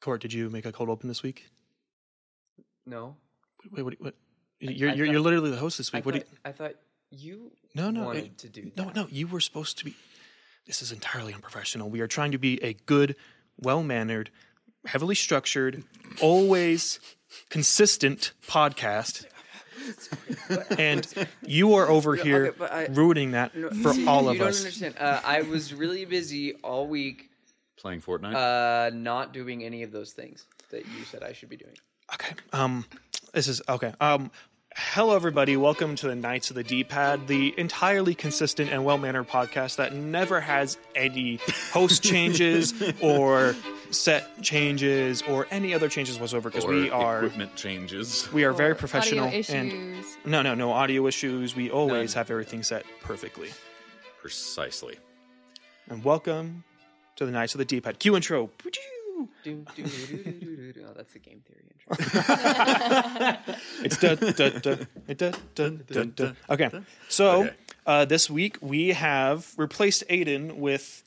Court, did you make a cold open this week? No. Wait, what? what you're I you're, thought- you're literally the host this I week. What? Do thought, you, I thought you no, no, wanted it- to do no, that. no. You were supposed to be. This is entirely unprofessional. We are trying to be a good, well mannered, heavily structured, always consistent podcast. and you are over here okay, I- ruining that No, for see, all you of don't us. understand. Uh, I was really busy all week, Playing Fortnite. uh, not doing any of those things that you said I should be doing. Okay. Um, this is okay. Um, hello everybody. Welcome to the Knights of the D-Pad, the entirely consistent and well-mannered podcast that never has any host changes or set changes or any other changes whatsoever because or we are equipment changes. we are very Or professional audio and issues. no, no, no audio issues. We always None. have everything set perfectly. Precisely. And welcome to the Knights of the D-Pad. Cue intro. Oh, that's the game theory intro. It's dun, dun, dun, dun, dun, dun, dun. Okay, so Okay. Uh, this week we have replaced Aiden with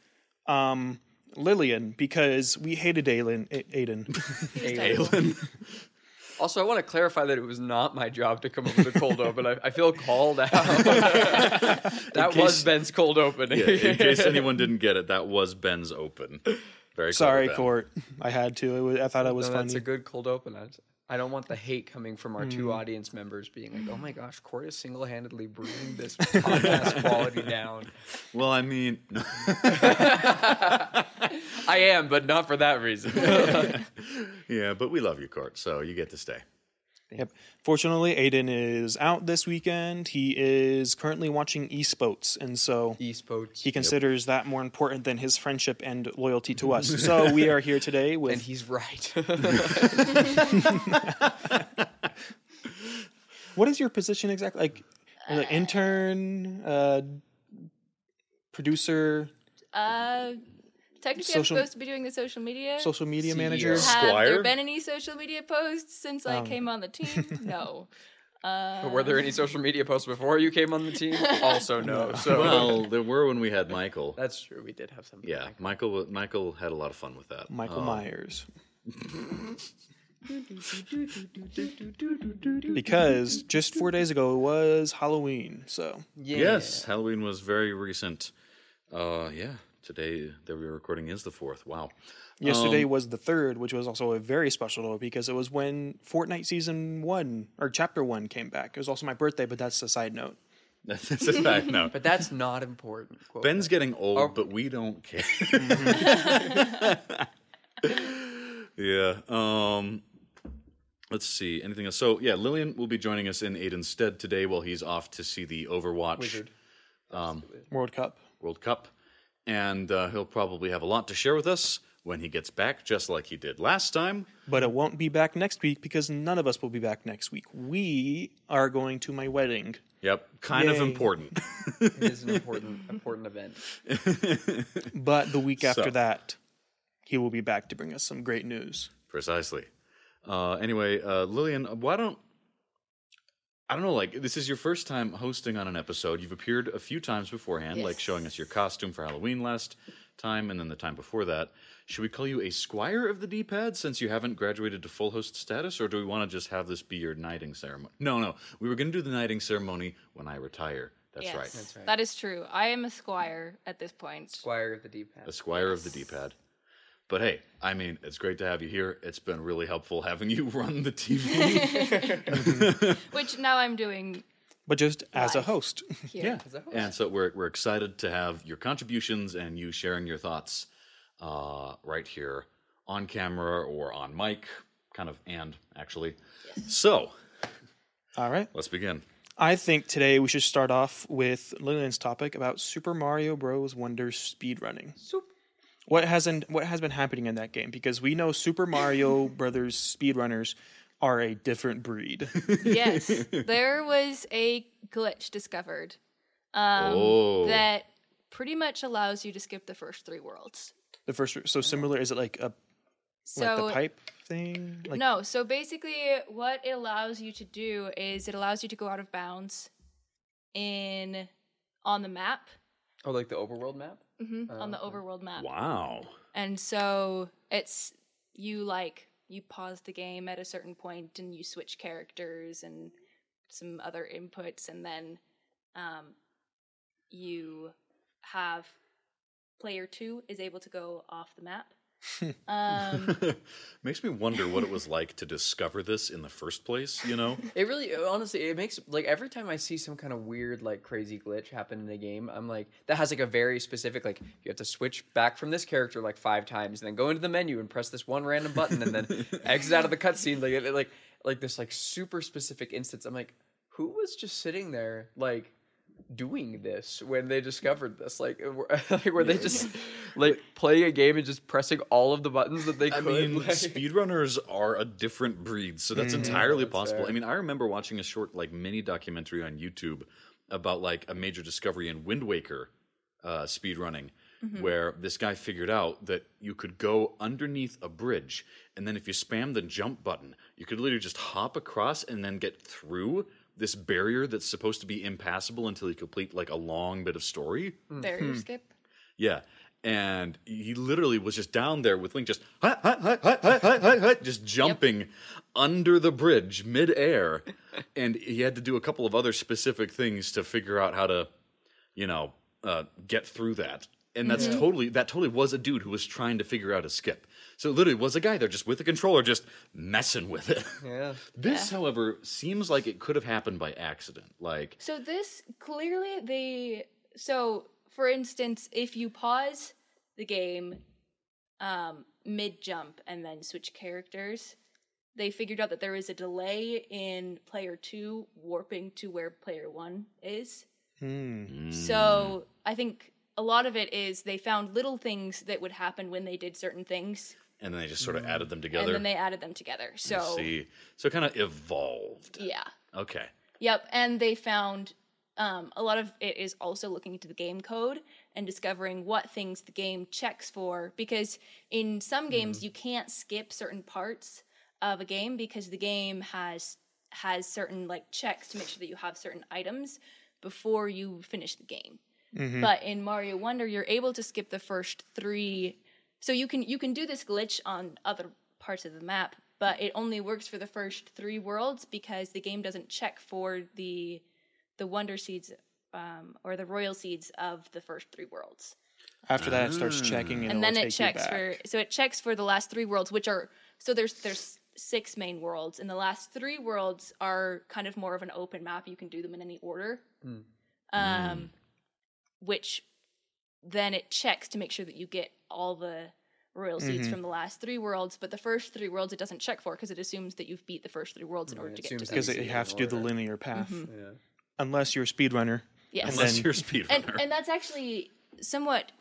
um, Lillian because we hated Aiden. A- Aiden. Alan. Also, I want to clarify that it was not my job to come up with a cold open. I, I feel called out. that was Ben's cold open. Yeah, in case anyone didn't get it, that was Ben's open. Very Sorry, Ben. Court. I had to. It was, I thought it was No, that's a good cold open. I, I don't want the hate coming from our Hmm. two audience members being like, "Oh my gosh, Court is single-handedly bringing this podcast quality down." Well, I mean, I am, but not for that reason. yeah, but we love you, Court, so you get to stay. Yep. Fortunately, Aiden is out this weekend. He is currently watching esports, and so Esports. he considers that more important than his friendship and loyalty to us. so we are here today with and he's right. what is your position exactly? Like, like intern, uh, producer, Uh, technically, Social- I'm supposed to be doing the social media. social media CEO. manager. Have Squire? there been any social media posts since I Um. came on the team? no. Uh, Were there any social media posts before you came on the team? Also, no. So Well, there were when we had Michael. that's true. We did have some. Yeah, Michael. Michael had a lot of fun with that. Michael Um, Myers. because just four days ago it was Halloween, so Yeah. Yes, Halloween was very recent. Uh, yeah, today that we are recording is the fourth. Wow. yesterday Um, was the third, which was also a very special day because it was when Fortnite season one or chapter one came back. It was also my birthday, but that's a side note. That's a fact. No, But that's not important. Quote Ben's back. getting old, Oh. but we don't care. yeah. Um. Let's see. Anything else? So yeah, Lillian will be joining us in Aiden's stead today while he's off to see the Overwatch um, World Cup. World Cup, and uh, he'll probably have a lot to share with us when he gets back, just like he did last time. But it won't be back next week because none of us will be back next week. We are going to my wedding. Yep, kind of important. It is an important, important event. But the week after So- that, he will be back to bring us some great news. Precisely. Uh, anyway, uh, Lillian, why don't I don't know? Like this is your first time hosting on an episode. You've appeared a few times beforehand, like showing us your costume for Halloween last time, and then the time before that. Should we call you a squire of the D-pad since you haven't graduated to full host status, or do we want to just have this be your knighting ceremony? No, no, we were going to do the knighting ceremony when I retire. That's yes, right, That's right. That is true. I am a squire at this point. Squire of the D-pad. a squire of the D-pad. But hey, I mean, it's great to have you here. It's been really helpful having you run the TV. Which now I'm doing But just as a host. here. Yeah, As a host. and so we're we're excited to have your contributions and you sharing your thoughts uh, right here on camera or on mic, kind of and actually. So All right. let's begin. I think today we should start off with Lillian's topic about Super Mario Bros. Wonder speedrunning. Soup. What hasn't what has been happening in that game? Because we know Super Mario Brothers speedrunners are a different breed. yes, there was a glitch discovered um, Oh. that pretty much allows you to skip the first three worlds. The first so similar is it like a So like the pipe thing? Like no, so basically, what it allows you to do is it allows you to go out of bounds in on the map, Oh, like the overworld map? Hmm on the overworld map, Wow. and so it's you like you pause the game at a certain point and you switch characters and some other inputs, and then um, you have player two is able to go off the map. Um, Makes me wonder what it was like to discover this in the first place, you know? It really, honestly, it makes like every time I see some kind of weird, like crazy glitch happen in a game, I'm like, that has like a very specific, like you have to switch back from this character like five times, and then go into the menu and press this one random button, and then exit out of the cutscene, like it- like like this like super specific instance. I'm like, who was just sitting there like doing this when they discovered this? Like, were, like were they just like playing a game and just pressing all of the buttons that they I could? mean, like- speedrunners are a different breed, so that's entirely That's possible. fair. I mean, I remember watching a short, like, mini documentary on YouTube about like a major discovery in Wind Waker uh, speedrunning, where this guy figured out that you could go underneath a bridge, and then if you spam the jump button, you could literally just hop across and then get through this barrier that's supposed to be impassable until you complete like a long bit of story. Mm. Barrier skip. Yeah. And he literally was just down there with Link, just hi, hi, hi, just jumping yep. under the bridge midair, and he had to do a couple of other specific things to figure out how to, you know, uh, get through that. And that's mm-hmm. totally that totally was a dude who was trying to figure out a skip. So it literally was a guy there just with a controller just messing with it. yeah. This, however, seems like it could have happened by accident. Like So this clearly they so for instance, if you pause the game um, mid jump and then switch characters, they figured out that there is a delay in player two warping to where player one is. Hmm. So I think a lot of it is they found little things that would happen when they did certain things, and then they just sort of added mm-hmm. them together. and then they added them together. I So see. So it kind of evolved. yeah. Okay. Yep, and they found um, a lot of it is also looking into the game code and discovering what things the game checks for. Because in some mm-hmm. games, you can't skip certain parts of a game because the game has has certain like checks to make sure that you have certain items before you finish the game. Mm-hmm. But in Mario Wonder, you're able to skip the first three. So you can you can do this glitch on other parts of the map, but it only works for the first three worlds because the game doesn't check for the the wonder seeds um, or the royal seeds of the first three worlds. After that, it starts checking, and, And then it'll it take you checks for so it checks for the last three worlds, which are so there's there's six main worlds, and the last three worlds are kind of more of an open map. You can do them in any order. Um, which then it checks to make sure that you get all the royal seeds mm-hmm. from the last three worlds, but the first three worlds it doesn't check for because it assumes that you've beat the first three worlds in order to get to assumes them. because you have to do the linear path, mm-hmm. Yeah. unless you're a speedrunner. Yes. Unless then- you're a speedrunner. and and that's actually somewhat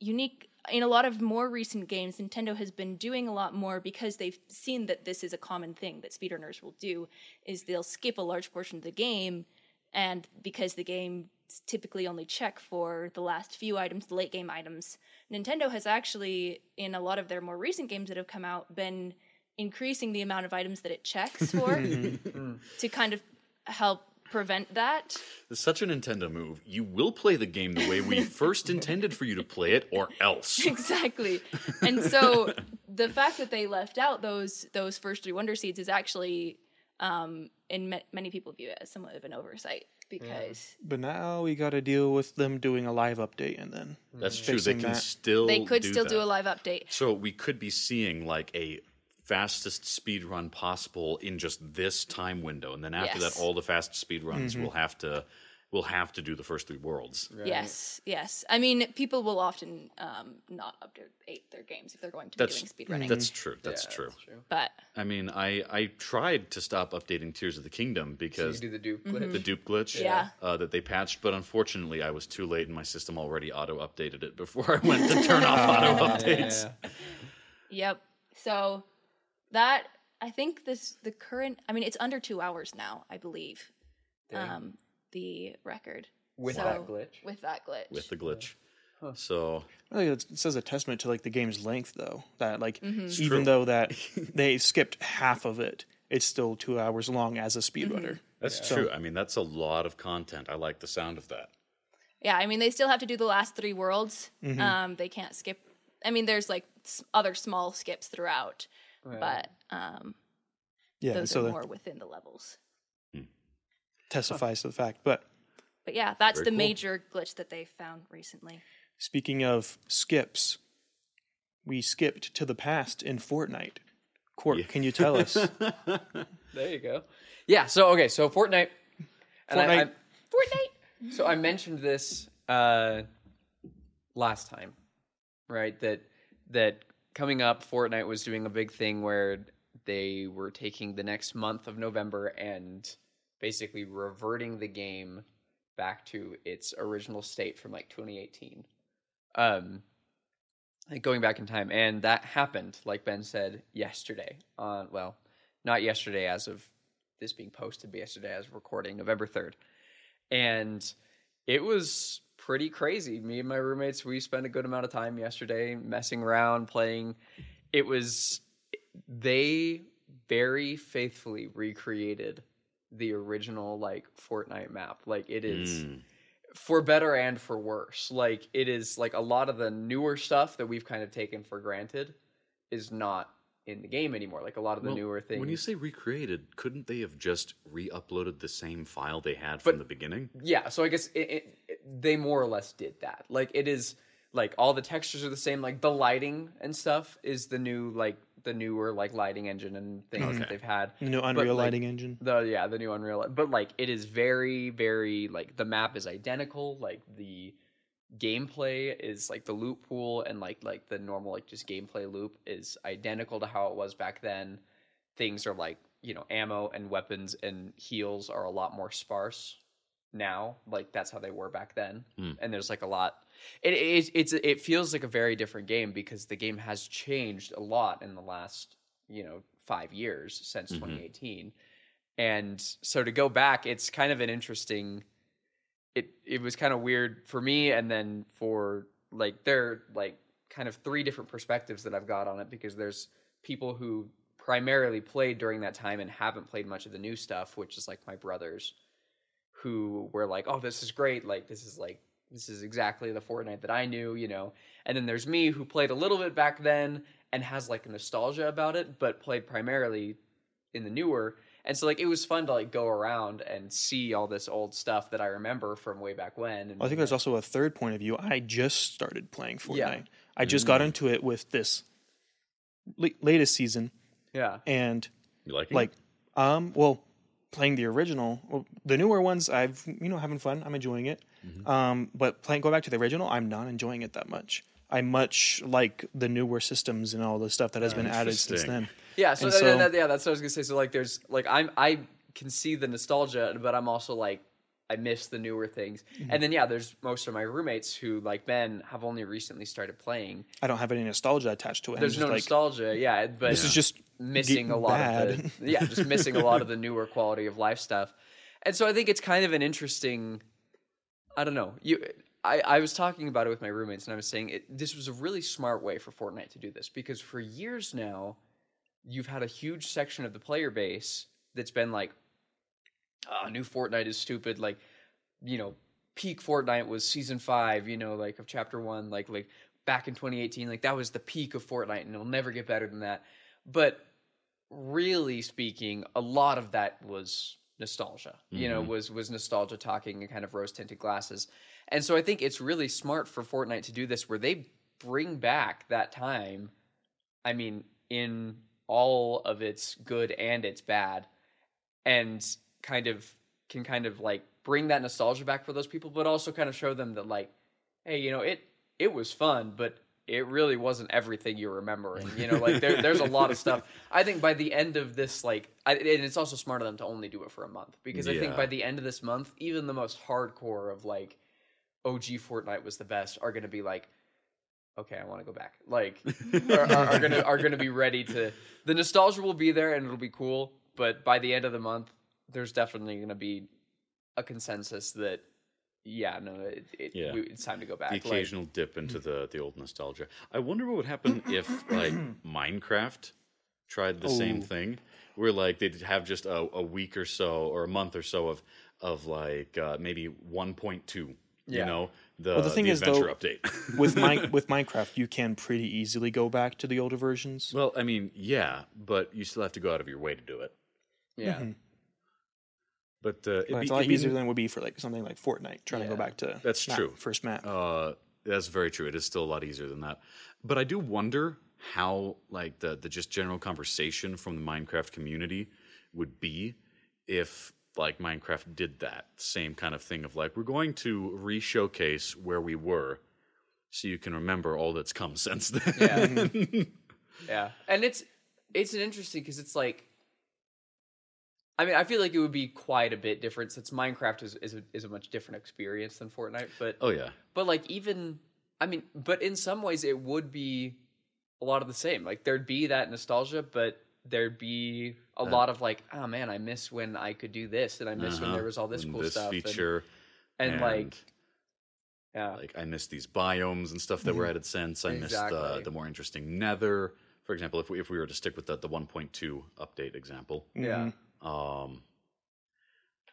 unique in a lot of more recent games nintendo has been doing a lot more because they've seen that this is a common thing that speedrunners will do is they'll skip a large portion of the game and because the game typically only check for the last few items the late game items. Nintendo has actually in a lot of their more recent games that have come out been increasing the amount of items that it checks for to kind of help prevent that. It's such a Nintendo move. You will play the game the way we first intended for you to play it, or else. exactly. And so the fact that they left out those those first three wonder seeds is actually um in ma- many people view it as somewhat of an oversight because But now we got to deal with them doing a live update, and then hmm. That's true. They can that. still they could do still that. do a live update So we could be seeing like a fastest speed run possible in just this time window, and then after Yes. that, all the fast speed runs mm-hmm. will have to will have to do the first three worlds. yes yes i mean people will often um not update their games if they're going to be doing speedrunning that's true. That's Yeah, true. That's true. but I mean, I I tried to stop updating Tears of the Kingdom So you because do the dupe glitch. the dupe glitch Yeah. uh, that they patched, but unfortunately, I was too late, and my system already auto updated it before I went to turn off auto updates. Yeah. yep so that i think this the current i mean it's under two hours now i believe um the record With So- that glitch. with that glitch with the glitch. So Well, it says a testament to like the game's length, though. That like Mm-hmm. even though that they skipped half of it, it's still two hours long as a speedrunner. that's true. I mean, that's a lot of content. I like the sound of that. Yeah, I mean they still have to do the last three worlds. Mm-hmm. Um, they can't skip. I mean, there's like other small skips throughout, but um, Yeah, those so are that more within the levels. Testifies to the fact. But But yeah, that's Very the cool. major glitch that they found recently. speaking of skips, we skipped to the past in Fortnite. Court, can you tell us? There you go. Yeah. So okay. So Fortnite. And I- Fortnite. I, Fortnite. So I mentioned this uh, last time, right? That that coming up, Fortnite was doing a big thing where they were taking the next month of November and basically reverting the game back to its original state from like 2018. Um, like going back in time, and that happened, like Ben said yesterday. On well, not yesterday as of this being posted, but yesterday as recording, November third, and it was pretty crazy. Me and my roommates, we spent a good amount of time yesterday messing around, playing. It was they very faithfully recreated the original like Fortnite map. Like it is Mm. for better and for worse. Like it is like a lot of the newer stuff that we've kind of taken for granted is not in the game anymore. Like a lot of the Well, newer things. When you say recreated, couldn't they have just re-uploaded the same file they had But- from the beginning? yeah, so I guess it, it, it- they more or less did that. Like it is like all the textures are the same. Like the lighting and stuff is the new like the newer like lighting engine and things that they've had. The new But, Unreal like, Lighting Engine. The yeah, the new Unreal. But like it is very very like the map is identical. Like the gameplay is like the loop pool and like like the normal like just gameplay loop is identical to how it was back then. Things are like you know ammo and weapons and heals are a lot more sparse now. Like that's how they were back then. Hmm. And there's like a lot. It, it it's it feels like a very different game because the game has changed a lot in the last you know five years since Mhm. 2018 and so to go back it's kind of an interesting it it was kind of weird for me and then for like there are like kind of three different perspectives that I've got on it because there's people who primarily played during that time and haven't played much of the new stuff which is like my brothers who were like oh this is great like this is like this is exactly the Fortnite that I knew you know and then there's me who played a little bit back then and has like a nostalgia about it but played primarily in the newer and so like it was fun to like go around and see all this old stuff that I remember from way back when. And I think there's also a third point of view. I just started playing Fortnite. Yeah. I just got into it with this la- latest season, yeah, and You like it? like, um, well, playing the original, well, the newer ones, I've you know having fun. I'm enjoying it. Mm-hmm. Um, but playing going back to the original, I'm not enjoying it that much. I much like the newer systems and all the stuff that has been added since then. yeah. So, that- so- that- yeah, that's what I was gonna say. So like, there's like I'm I can see the nostalgia, but I'm also like I miss the newer things. Mm-hmm. And then yeah, there's most of my roommates who like Ben have only recently started playing. I don't have any nostalgia attached to it. There's no like, nostalgia, yeah, but This is just missing a lot bad. of the yeah, just missing a lot of the newer quality of life stuff. And so I think it's kind of an interesting I don't know. You I, I was talking about it with my roommates and I was saying it, this was a really smart way for Fortnite to do this because for years now you've had a huge section of the player base that's been like oh, new Fortnite is stupid like you know peak Fortnite was season 5, you know, like of chapter 1 like like back in 2018 like that was the peak of Fortnite and it'll never get better than that. But really speaking, a lot of that was nostalgia. You know, Mhm. was was nostalgia talking and kind of rose tinted glasses. And so I think it's really smart for Fortnite to do this where they bring back that time. I mean, in all of its good and its bad, and kind of can kind of like bring that nostalgia back for those people, but also kind of show them that like, hey, you know, it it was fun, but it really wasn't everything you're remembering. You know, like there, there's a lot of stuff. I think by the end of this, like, I, and it's also smart of them to only do it for a month because I think by the end of this month, even the most hardcore of like OG Fortnite was the best are going to be like, okay, I want to go back. Like, are, are, are gonna are gonna be ready to. The nostalgia will be there and it'll be cool, but by the end of the month, there's definitely going to be a consensus that. Yeah, no, it, it, Yeah. we- it's time to go back. the Like- occasional dip into the the old nostalgia. I wonder what would happen if like Minecraft tried the same thing, where like they'd have just a, a week or so or a month or so of of like uh, maybe 1.2 You know, the, Well, the thing is, adventure though, update. with mine with Minecraft, you can pretty easily go back to the older versions. well, I mean, yeah, but you still have to go out of your way to do it. Yeah. Mhm. But uh, it'd be- it's a lot it'd be- easier than it would be for like something like Fortnite trying to go back to That's map- true. first map. Uh, that's very true. It is still a lot easier than that. But I do wonder how like the the just general conversation from the Minecraft community would be if like Minecraft did that same kind of thing of like we're going to re-showcase where we were so you can remember all that's come since then. Yeah. Yeah, and it's it's an interesting because it's like, I mean, I feel like it would be quite a bit different since Minecraft is is a, is a much different experience than Fortnite. But oh yeah. but like even I mean, but in some ways it would be a lot of the same. Like there'd be that nostalgia, but there'd be a Uh, lot of like, oh man, I miss when I could do this, and I miss when Uh-huh. there was all this cool this stuff, and- feature and, like, yeah, like I miss these biomes and stuff that were added since. I miss the the more interesting Nether. For example, if we if we were to stick with the the 1.2 update example. yeah. Um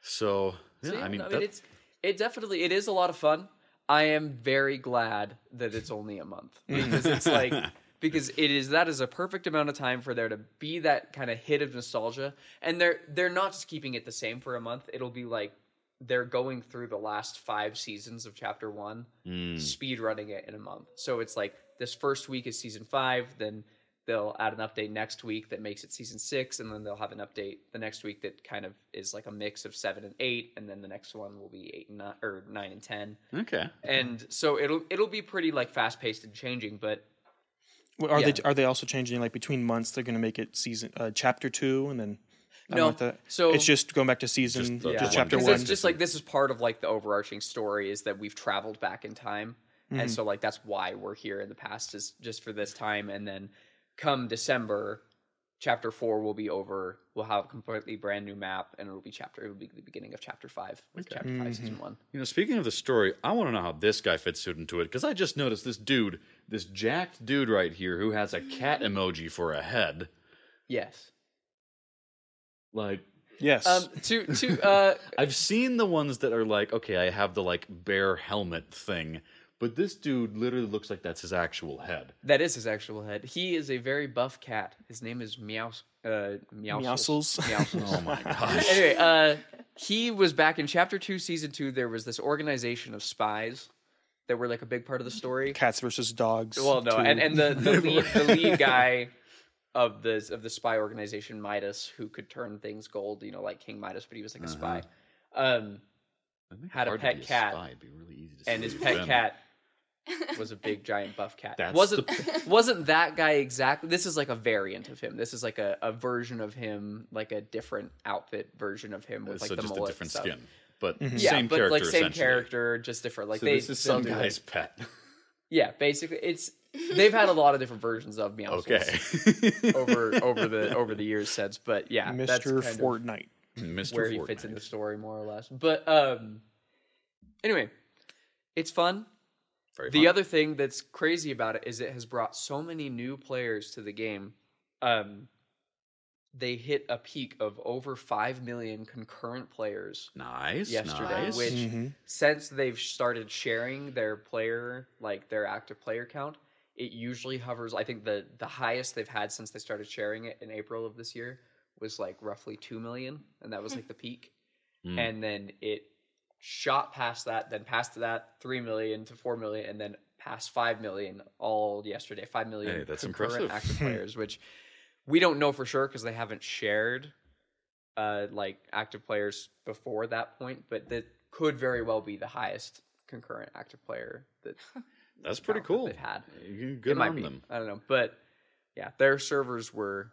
so yeah, So, yeah, I mean, no, that- it's it definitely it is a lot of fun. I am very glad that it's only a month because it's like because it is that is a perfect amount of time for there to be that kind of hit of nostalgia, and they're they're not just keeping it the same for a month. It'll be like they're going through the last five seasons of chapter one, Mm, speed running it in a month. So it's like this first week is season five, then they'll add an update next week that makes it season six, and then they'll have an update the next week that kind of is like a mix of seven and eight, and then the next one will be eight and nine or nine and ten. okay. And so it'll it'll be pretty like fast paced and changing, but Well, Are yeah. they are they also changing like between months? They're going to make it season uh, chapter two and then No, know the- so- it's just going back to season Just the- just, Yeah. chapter Because one. it's just like this is part of like the overarching story is that we've traveled back in time, Mm-hmm. and so like that's why we're here in the past is just for this time, and then come December, chapter four will be over. We'll have a completely brand new map, and it'll be chapter. It'll be the beginning of chapter five, with chapter Mm-hmm. five, season one. You know, speaking of the story, I want to know how this guy fits into it because I just noticed this dude, this jacked dude right here, who has a cat emoji for a head. Yes. Like, yes. Um. To to uh. I've seen the ones that are like, okay, I have the like bear helmet thing, but this dude literally looks like that's his actual head. That is his actual head. He is a very buff cat. His name is Meow. Uh, Meowscles. Meowscles. Meowscles. Oh my gosh. anyway, uh, he was back in chapter two, season two. There was this organization of spies that were like a big part of the story. Cats versus dogs. Well, no, two. and and the the lead, the lead guy of the of the spy organization, Midas, who could turn things gold, you know, like King Midas, but he was like a spy. Um, Had a pet be cat, spy. It'd be really easy to and see his pet win. cat was a big giant buff cat. That's wasn't wasn't that guy exactly? This is like a variant of him. This is like a, a version of him, like a different outfit version of him with like so the just a different stuff. skin, but Yeah, same but character. like same character, just different. Like So they, this is they'll some do, like- guy's pet. yeah, basically, it's they've had a lot of different versions of me. Okay, over over the over the years since, but yeah, that's Mr. kind of Fortnite. Mr. where he fits in the story more or less. But um, anyway, it's fun. Very The fun. other thing that's crazy about it is it has brought so many new players to the game. Um, they hit a peak of over five million concurrent players nice yesterday, nice. which Mhm. since they've started sharing their player like their active player count, it usually hovers. I think the the highest they've had since they started sharing it in April of this year was like roughly two million, and that was like the peak. Mm. And then it shot past that, then past that three million to four million, and then past five million all yesterday. Five million Hey, that's concurrent impressive. active players, which we don't know for sure because they haven't shared uh like active players before that point, but that could very well be the highest concurrent active player that That's pretty count that cool. they've had. You- it Good might on be. them. I don't know, but yeah, their servers were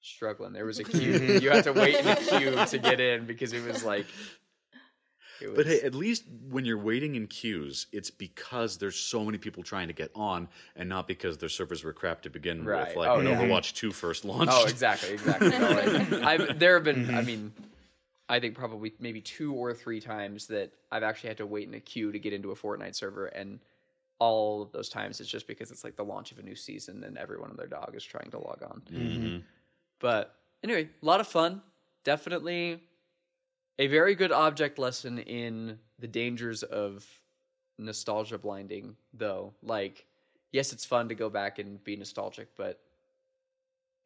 struggling. There was a queue. you had to wait in a queue to get in because it was like. It But hey, at least when you're waiting in queues, it's because there's so many people trying to get on, and not because their servers were crap to begin Right. with. Like Oh, when yeah. Overwatch 2 first launched. Oh, exactly, exactly. No, like, I've, there have been, Mm-hmm. I mean, I think probably maybe two or three times that I've actually had to wait in a queue to get into a Fortnite server, and all of those times it's just because it's like the launch of a new season and everyone and their dog is trying to log on. Mhm. But anyway, a lot of fun. Definitely a very good object lesson in the dangers of nostalgia blinding though. Like yes, it's fun to go back and be nostalgic, but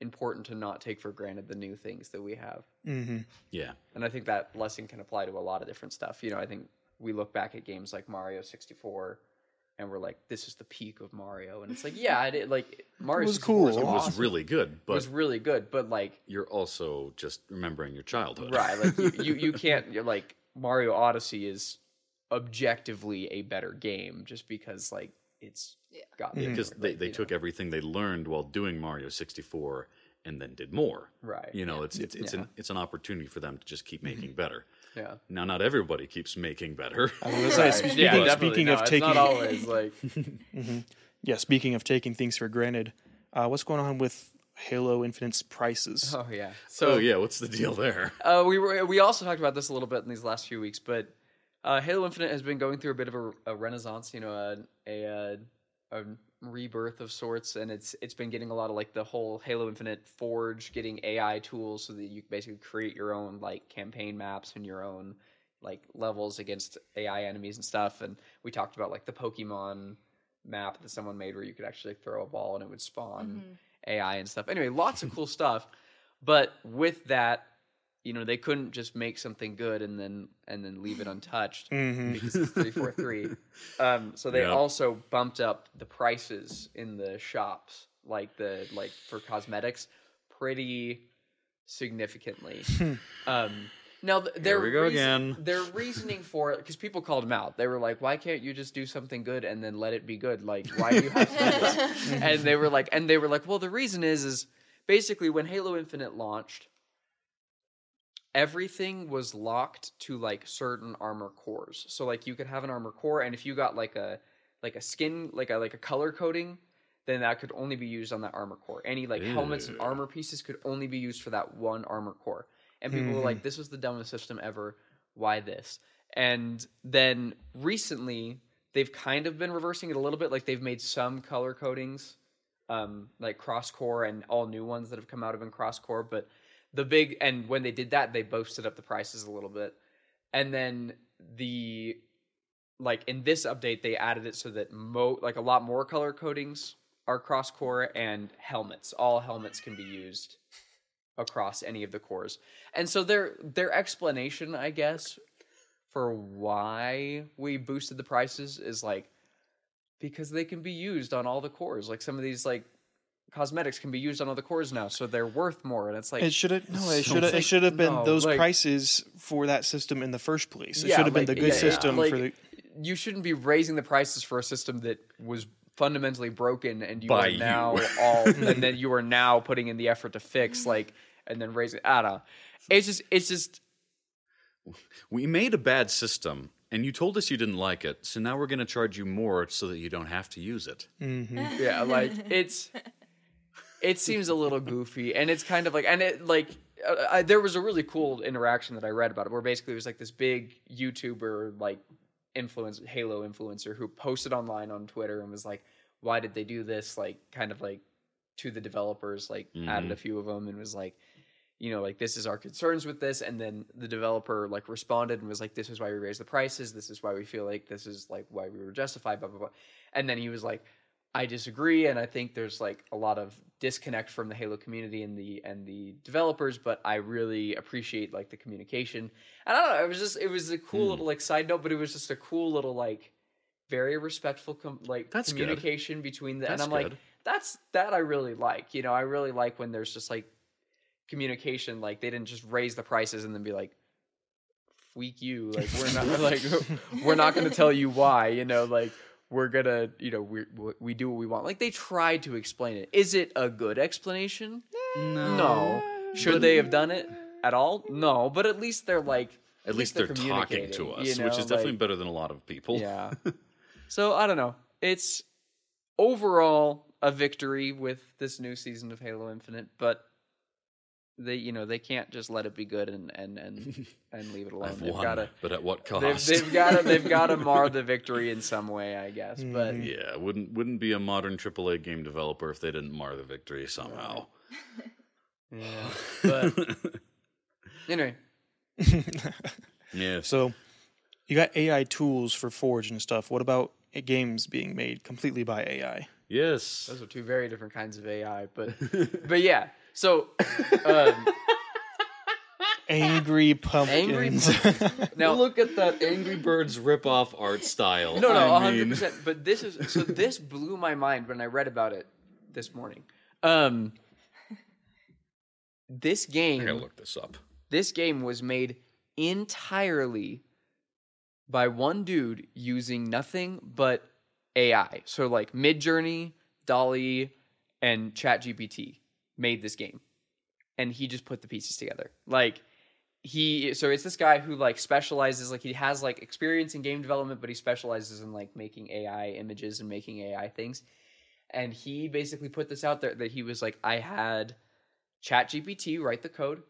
important to not take for granted the new things that we have. Mm-hmm. Yeah. And I think that lesson can apply to a lot of different stuff. You know, I think we look back at games like Mario 64 and we're like, this is the peak of Mario. And it's like, yeah, it, it- like Mario was cool. is It It was awesome. really good, It but was really good, but like, you're also just remembering your childhood. right, like you, you, you can't, you're like, Mario Odyssey is objectively a better game just because like it's Yeah. got. Because like, they, they took know, everything they learned while doing Mario 64 and then did more. right. You know, it's it's it's Yeah. an it's an opportunity for them to just keep mm-hmm. making better. Yeah. Now, not everybody keeps making better. I was gonna say, speaking, yeah, speaking No, of taking, not always like Mhm. yeah, speaking of taking things for granted, uh, what's going on with Halo Infinite's prices? oh yeah. So So yeah, what's the deal there? Uh, we were we also talked about this a little bit in these last few weeks, but uh, Halo Infinite has been going through a bit of a, a renaissance, you know, a, a a rebirth of sorts, and it's it's been getting a lot of like the whole Halo Infinite Forge, getting AI tools so that you basically create your own like campaign maps and your own like levels against AI enemies and stuff. And we talked about like the Pokemon map that someone made where you could actually throw a ball and it would spawn mm-hmm. AI and stuff. Anyway, lots of cool stuff. But with that, you know, they couldn't just make something good and then and then leave it untouched Mhm. because it's three four three. Um, so they Yep. also bumped up the prices in the shops, like the like for cosmetics, pretty significantly. um, now th- their we go reason- again. Their reasoning for it, because people called them out. They were like, "Why can't you just do something good and then let it be good? Like, why do you have to do this?" and they were like, and they were like, "Well, the reason is, is basically when Halo Infinite launched, everything was locked to like certain armor cores. So like you could have an armor core, and if you got like a like a skin like a like a color coding, then that could only be used on that armor core. Any like helmets and armor pieces could only be used for that one armor core. And people were like, "This was the dumbest system ever. Why this?" And then recently, they've kind of been reversing it a little bit. Like they've made some color codings, um, like cross core, and all new ones that have come out have been cross core. But the big and when they did that, they boosted up the prices a little bit. And then the like in this update, they added it so that mo like a lot more color codings are cross core and helmets. All helmets can be used across any of the cores. And so their their explanation, I guess, for why we boosted the prices is like because they can be used on all the cores. Like some of these like cosmetics can be used on other cores now, so they're worth more. And it's like It should have no. It So should have. It should have been no, those like- prices for that system in the first place. It Yeah, should have been the good yeah, yeah. system Like, for the. you shouldn't be raising the prices for a system that was fundamentally broken and you By are you. now all and then you are now putting in the effort to fix like and then raising I don't know. It's just it's just We made a bad system, and you told us you didn't like it, so now we're going to charge you more so that you don't have to use it. Mhm. yeah like it's it seems a little goofy and it's kind of like and it like uh, I, there was a really cool interaction that i read about it where basically it was like this big youtuber like influence halo influencer who posted online on twitter and was like why did they do this? Like kind of like to the developers like added a few of them and was like you know like this is our concerns with this and then the developer like responded and was like this is why we raised the prices. This is why we feel like this is like why we were justified blah blah blah. And then he was like I disagree, and I think there's like a lot of disconnect from the Halo community and the and the developers. But I really appreciate like the communication. And I don't know, it was just it was a cool Hmm. little like side note, but it was just a cool little like very respectful com- like That's good. communication between the. That's and I'm like, that's that I really like. You know, I really like when there's just like communication. Like they didn't just raise the prices and then be like. Weak you like we're not like we're not going to tell you why you know like we're gonna you know we we do what we want. Like they tried to explain it. Is it a good explanation? No. Should they have done it at all? No but at least they're like At least they're talking to us, you which is definitely like- better than a lot of people. yeah. So i don't know. It's overall a victory with this new season of halo infinite but they you know they can't just let it be good and and and, and leave it alone I've they've won, gotta but at what they've, cost? they've got to they've got to mar the victory in some way i guess but mm-hmm. yeah, wouldn't wouldn't be a modern AAA game developer if they didn't mar the victory somehow. yeah but anyway Yeah. So, You got AI tools for Forge and stuff. What about games being made completely by AI? Yes. Those are two very different kinds of AI, but but yeah. So um, Angry angry pumpkins. now Look at that Angry Birds ripoff art style. No, no, I one hundred percent. But this is so. This blew my mind when I read about it this morning. Um, this game. I gotta look this up. this game was made entirely by one dude using nothing but AI. So like Midjourney, DALL-E, and ChatGPT made this game, and he just put the pieces together. Like he, so it's this guy who like specializes, like he has like experience in game development, but he specializes in like making AI images and making AI things. And he basically put this out there that he was like, I had ChatGPT write the code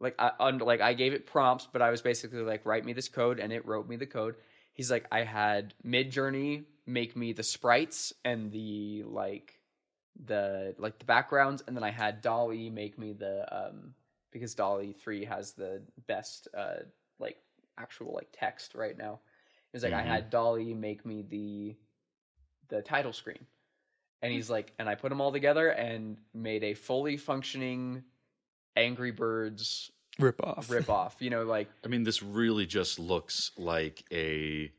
like I under like I gave it prompts, but I was basically like, write me this code, and it wrote me the code. He's like, I had Midjourney make me the sprites and the like the like the backgrounds, and then I had DALL-E make me the um because DALL-E three has the best uh like actual like text right now. He's like, Mhm. I had DALL-E make me the the title screen. And he's like, and I put them all together and made a fully functioning Angry Birds Rip off. rip off. You know, like I mean, this really just looks like a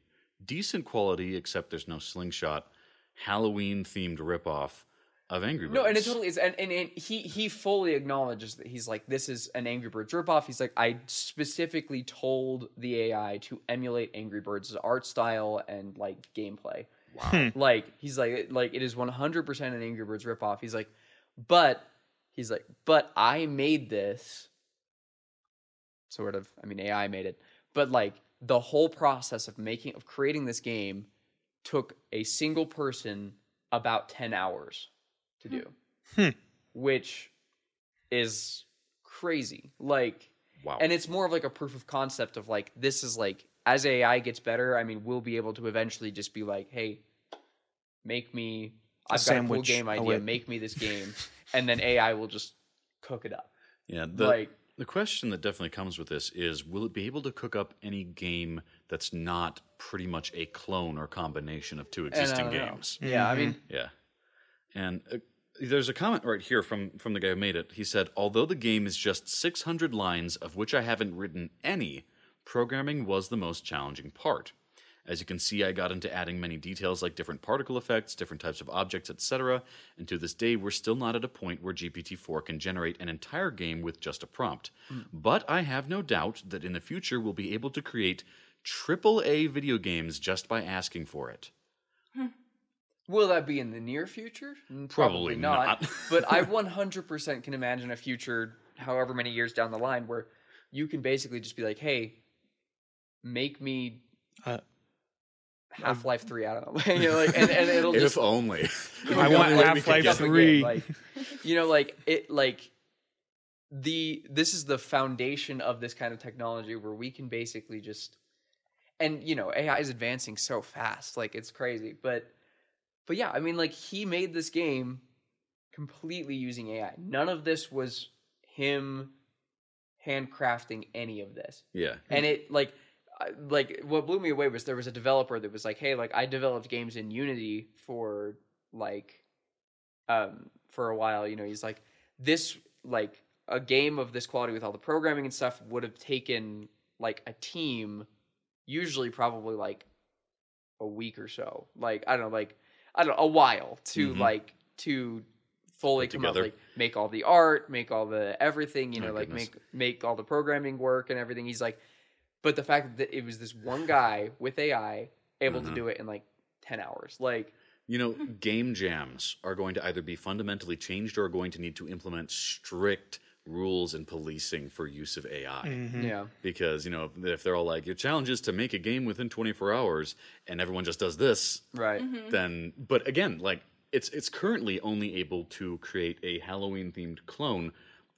decent quality, except there's no slingshot, Halloween themed ripoff of Angry Birds. no, and it totally is. And, and, and he he fully acknowledges that he's like, this is an Angry Birds ripoff. He's like, I specifically told the AI to emulate Angry Birds' art style and like gameplay. Wow. Hmm. Like he's like like it is one hundred percent an Angry Birds ripoff. He's like, but he's like, but I made this. Sort of. I mean, AI made it, but like the whole process of making of creating this game took a single person about ten hours to do, Hmm. which is crazy. Like Wow. and it's more of like a proof of concept of like this is like as AI gets better, I mean, we'll be able to eventually just be like, hey, make me A I've got a cool sandwich, game idea, make me this game, and then AI will just cook it up. yeah, the, like the question that definitely comes with this is will it be able to cook up any game that's not pretty much a clone or combination of two existing don't know. games? Yeah, I mean, Yeah. And uh, there's a comment right here from from the guy who made it. He said, "Although the game is just 600 lines of which I haven't written any, programming was the most challenging part. As you can see, I got into adding many details like different particle effects, different types of objects, etc. And to this day, we're still not at a point where GPT-4 can generate an entire game with just a prompt. Mm. But I have no doubt that in the future we'll be able to create triple A video games just by asking for it." Hmm. Will that be in the near future? Mm, Probably not. not. but I 100% can imagine a future, however many years down the line, where you can basically just be like, hey, make me Uh, Half Life Three. I don't know, you know, like, and, and it'll if just only. I want Half-Life pick up again, 3. Like, you know, like it, like the this is the foundation of this kind of technology where we can basically just, and you know, AI is advancing so fast, like it's crazy. But, but yeah, I mean, like he made this game completely using AI. None of this was him handcrafting any of this Yeah. and it like like what blew me away was there was a developer that was like hey like i developed games in unity for like um for a while you know he's like this like a game of this quality with all the programming and stuff would have taken like a team usually probably like a week or so like i don't know like i don't know a while to Mhm. like to fully Put come up like make all the art make all the everything you know like goodness. make make all the programming work and everything he's like but the fact that it was this one guy with ai able to Mhm. do it in like 10 hours like You know, game jams are going to either be fundamentally changed or are going to need to implement strict rules and policing for use of AI. mhm. yeah Because, you know, if- if they're all like, your challenge is to make a game within 24 hours and everyone just does this, right then, but again, like, it's it's currently only able to create a Halloween themed clone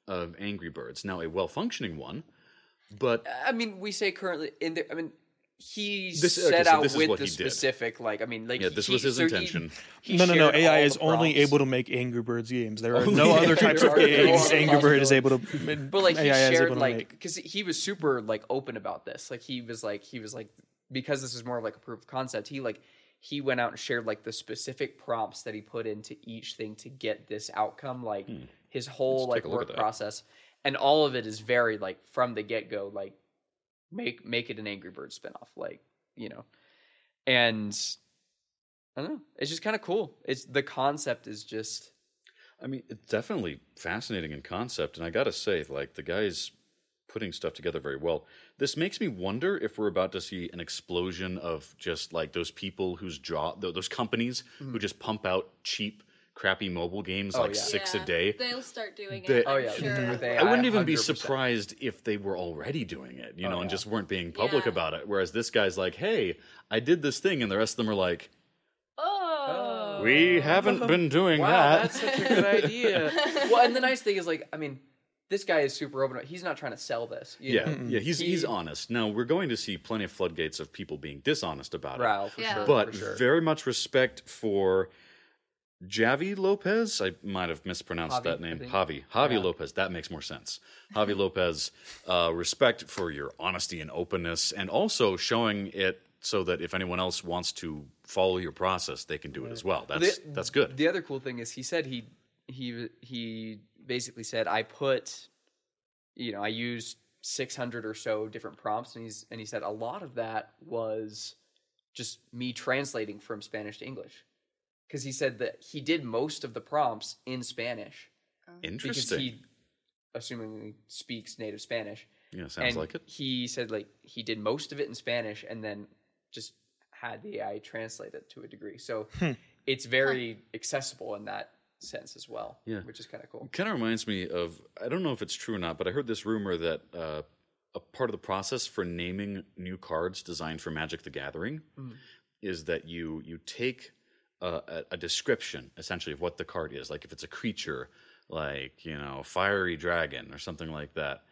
of Angry Birds. Now, a well functioning one, but i mean we say currently in there i mean he This- okay, set so out with the he did. specific like I mean like Yeah, this he- was his so intention. he no, no, no. AI is only able to make Angry Birds games. There are Oh, no yeah. other types of There are- there are games other Angry Bird is able to. but like he AI is shared like because he was super like open about this like he was like he was like because this is more of like a proof of concept he like he went out and shared like the specific prompts that he put into each thing to get this outcome like his whole Hmm. Let's like take a look work process and all of it is very like from the get-go like make make it an angry bird spinoff like you know? And i don't know. It's just kind of cool. It's the concept is just I mean, it's definitely fascinating in concept, and I gotta say, like the guy's putting stuff together very well. This makes me wonder if we're about to see an explosion of just like those people whose job, those companies who mm-hmm. just pump out cheap, crappy mobile games Oh, like yeah. six Yeah, a day. They'll start doing They- it. oh I'm yeah sure. with AI, I wouldn't even be 100%. surprised if they were already doing it, you Oh, know, and just weren't being public Yeah. about it. Whereas this guy's like, "Hey, I did this thing," and the rest of them are like, Oh. "We haven't oh. been doing wow, that." that's such a good idea. well, and the nice thing is, like, I mean, this guy is super open. He's not trying to sell this. you Yeah, know? yeah, he's he's honest. Now we're going to see plenty of floodgates of people being dishonest about it, Ralph, for Yeah. sure. but for sure. very much respect for Javi Lopez. I might have mispronounced Javi, that name. Javi, Javi Yeah. Lopez. That makes more sense. Javi Lopez. Uh, respect for your honesty and openness, and also showing it so that if anyone else wants to follow your process, they can do it as well. That's The- that's good. The other cool thing is he said he he he basically said I put you know I used 600 or so different prompts and he's and he said a lot of that was just me translating from Spanish to English because he said that he did most of the prompts in Spanish Interesting. because Interesting. he assumingly speaks native Spanish yeah, sounds and like it. He said like he did most of it in Spanish and then just had the AI translate it to a degree. So Hmm. it's very accessible in that sense as well. Yeah. Which is kind of cool. kind of reminds me of I don't know if it's true or not, but I heard this rumor that uh, a part of the process for naming new cards designed for Magic the Gathering Mm. is that you you take a, a, a description essentially of what the card is, like if it's a creature, like you know fiery dragon or something like that,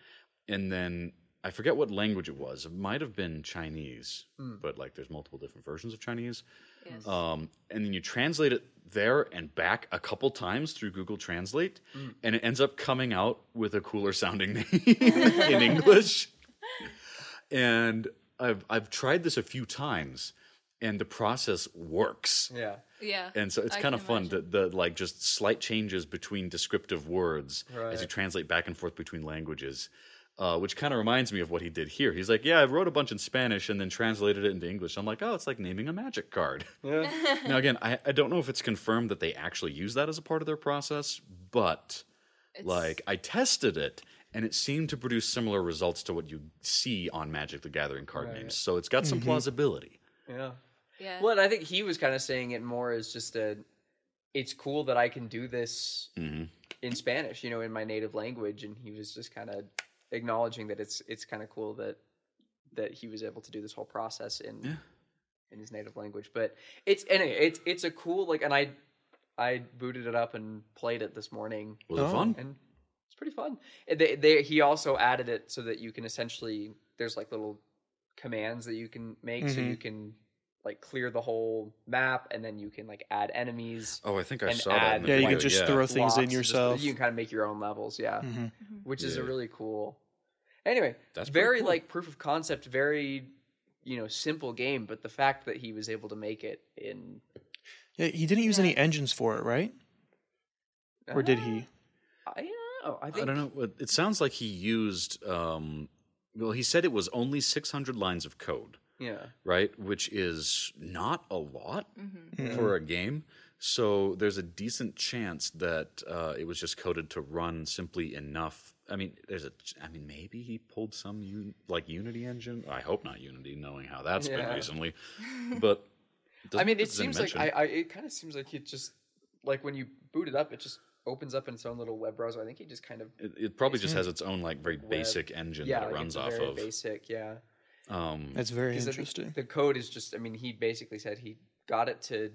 and then. I forget what language it was. It might have been Chinese, Mm. but like there's multiple different versions of Chinese. Yes. Um, and then you translate it there and back a couple times through Google Translate, Mm. and it ends up coming out with a cooler sounding name in English. And I've I've tried this a few times, and the process works. Yeah. Yeah. And so it's I kind can of fun imagine. the, the like just slight changes between descriptive words as you translate back and forth between languages. Uh, which kind of reminds me of what he did here. He's like, "Yeah, I wrote a bunch in Spanish and then translated it into English." I'm like, "Oh, it's like naming a magic card." Yeah. now again, I, I don't know if it's confirmed that they actually use that as a part of their process, but It's- like I tested it and it seemed to produce similar results to what you see on Magic the Gathering card Right. names. So it's got some plausibility. yeah. Yeah. Well, and I think he was kind of saying it more as just a it's cool that I can do this hmm in Spanish, you know, in my native language and he was just kind of acknowledging that it's it's kind of cool that that he was able to do this whole process in Yeah. in his native language. But it's anyway, it's it's a cool like and I I booted it up and played it this morning Was it Oh. fun? and it's pretty fun. And They, they, he also added it so that you can essentially there's like little commands that you can make, so Mhm. you can like clear the whole map, and then you can like add enemies. Oh, I think I saw that. add, In the Yeah, you video, can just yeah. throw things in and just- yourself. you can kind of make your own levels, yeah, Mhm. which is a really cool. Anyway, That's very cool. like proof of concept, very you know simple game, but the fact that he was able to make it in Yeah, he didn't use any engines for it, right? Or did he? Uh, I don't know. I I don't know. It- It sounds like he used. Um, well, he said it was only 600 lines of code, Yeah, right? Which is not a lot Mm-hmm. for a game. So there's a decent chance that uh, it was just coded to run simply enough. I mean, there's a. I mean, maybe he pulled some un, like Unity engine. I hope not Unity, knowing how that's been recently. But I mean, it doesn't seems like I, I it kind of seems like it just like when you boot it up, it just opens up in its own little web browser. I think it just kind of It, it probably just has its own like very Web. basic engine yeah, that it like, runs it's a off very of. basic, yeah. Um, That's very 'Cause I think interesting. The code is just. I mean, he basically said he got it to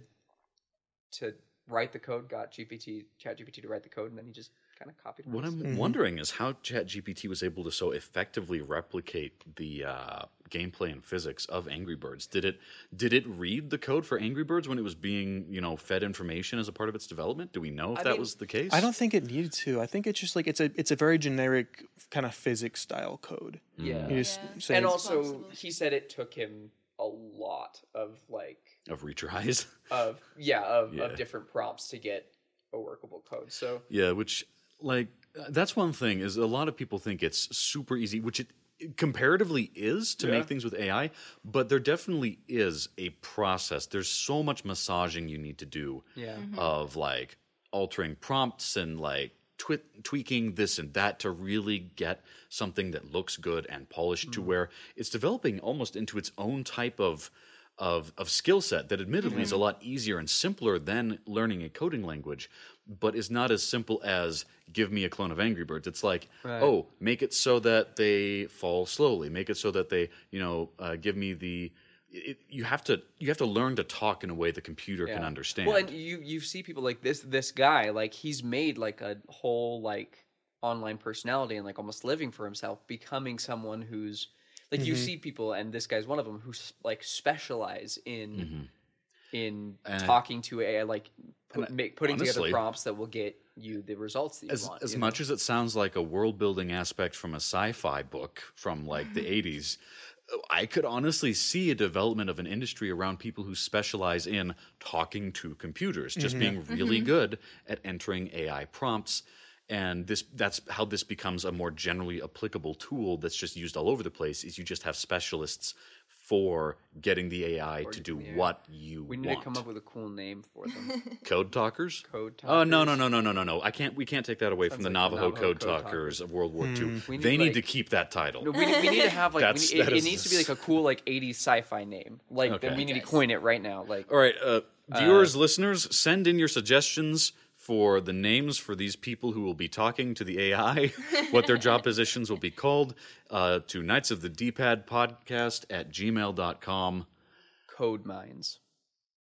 to write the code, got GPT ChatGPT to write the code, and then he just kind kind of copy. What I'm wondering is how ChatGPT was able to so effectively replicate the uh, gameplay and physics of Angry Birds. Did it did it read the code for Angry Birds when it was being you know fed information as a part of its development? Do we know if I that mean, was the case? I don't think it needed to. I think it's just like it's a it's a very generic kind of physics style code. Yeah. Yeah. say and also, possible. he said it took him a lot of like of retries. of yeah of, Yeah. of different prompts to get a workable code. So Yeah, which like uh, that's one thing is a lot of people think it's super easy, which it comparatively is to Yeah. make things with AI, but there definitely is a process. There's so much massaging you need to do yeah, of like altering prompts and like twi- tweaking this and that to really get something that looks good and polished to where it's developing almost into its own type of of of skill set that admittedly is a lot easier and simpler than learning a coding language but is not as simple as give me a clone of angry birds. It's like Right. oh make it so that they fall slowly. Make it so that they you know uh, give me the it, you have to you have to learn to talk in a way the computer can understand. Well, and you you see people like this this guy like he's made like a whole like online personality and like almost living for himself, becoming someone who's like you Mm-hmm. see people, and this guy's one of them who like specialize in in Mm-hmm. And- talking to AI, like put, and make, putting honestly- together prompts that will get you the results that you as, want. as you much know? as it sounds like a world building aspect from a sci-fi book from like the 80s i could honestly see a development of an industry around people who specialize in talking to computers just being really good at entering ai prompts and this that's how this becomes a more generally applicable tool that's just used all over the place is you just have specialists for getting the ai to do yeah. what you want. we need want to come up with a cool name for them. code talkers Code talkers. Oh no no no no no no no! I can't. We can't take that away from the like Navajo, Navajo Code, Code Talkers of World War II. We They need, need like- to keep that title. No, we, we need to have like we That's- need- it, that it is needs to be like a cool like 80s sci-fi name. Like Okay. then we need to coin it right now. Like All right, uh, viewers, listeners, send in your suggestions for the names for these people who will be talking to the AI, what their job positions will be called, uh, to Knights of the D-Pad podcast at gmail.com. code mines.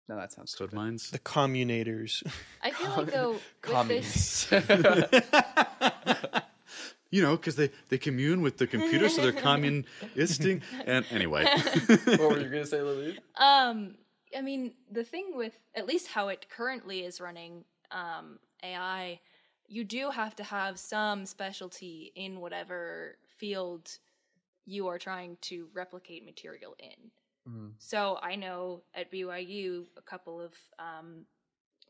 No, that sounds Code stupid. mines. the communators. I feel like though with this, Communists. You know, because they, they commune with the computer, so they're communisting. And anyway, what were you gonna say, Louise? um, I mean, the thing with at least how it currently is running um, AI, you do have to have some specialty in whatever field you are trying to replicate material in. Mhm. So I know at BYU a couple of um,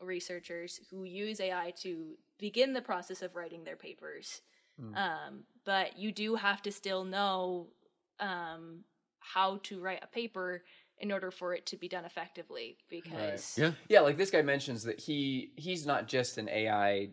researchers who use AI to begin the process of writing their papers. Mm. Um, but you do have to still know um, how to write a paper in order for it to be done effectively. Because yeah. Yeah, like this guy mentions that he he's not just an AI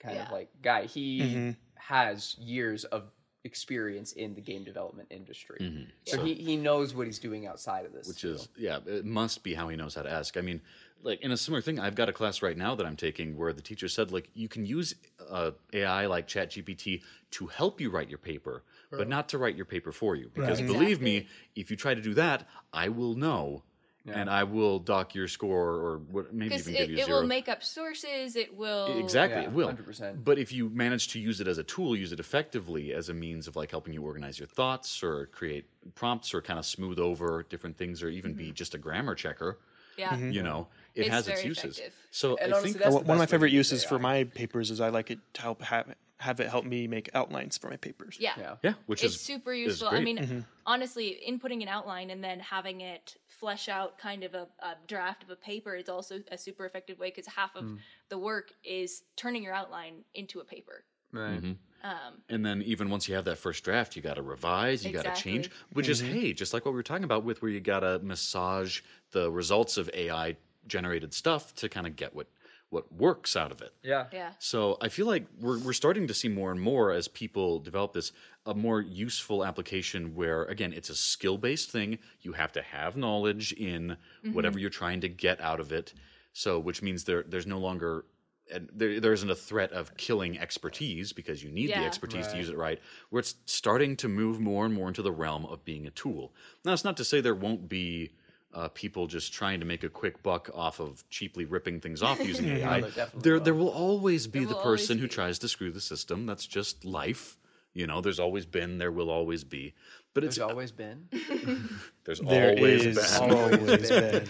kind of like guy. He Mhm. has years of experience in the game development industry. Mhm. So So- he, he knows what he's doing outside of this. which too. is yeah it must be how he knows how to ask i mean like in a similar thing i've got a class right now that i'm taking where the teacher said like you can use uh, ai like ChatGPT to help you write your paper but not to write your paper for you. Because Right. believe me if you try to do that i will know and i will dock your score or what, maybe because even give it, you it zero. will make up sources, it will Exactly, Yeah, it will. 100%. But if you manage to use it as a tool, use it effectively as a means of like helping you organize your thoughts or create prompts or kind of smooth over different things or even be just a grammar checker, Yeah, you know, it It's has its uses. effective. So And I honestly, think that's one of my best way to favorite uses for my papers is I like it to help have have it help me make outlines for my papers. yeah. Yeah. yeah, which it's is super is useful. I great. mean, mm-hmm. honestly, inputting an outline and then having it flesh out kind of a, a draft of a paper is also a super effective way because half of mm. the work is turning your outline into a paper. Right. Mm-hmm. Um, and then even once you have that first draft, you got to revise, you got to change, Exactly. which is mm-hmm. hey, just like what we were talking about with where you got to massage the results of AI generated stuff to kind of get what what works out of it. Yeah. yeah. So I feel like we're we're starting to see more and more as people develop this a more useful application where again it's a skill based thing. You have to have knowledge in Mm-hmm. whatever you're trying to get out of it. So which means there there's no longer and there, there isn't a threat of killing expertise because you need the Yeah. expertise to use it right. Where it's starting to move more and more into the realm of being a tool. Now, it's not to say there won't be uh, people just trying to make a quick buck off of cheaply ripping things off using AI. there there, will. there will always be There the will always person who tries to screw the system. That's just life. You know, there's always been, there will always be. But it's There's always been. there's There always is been. always been.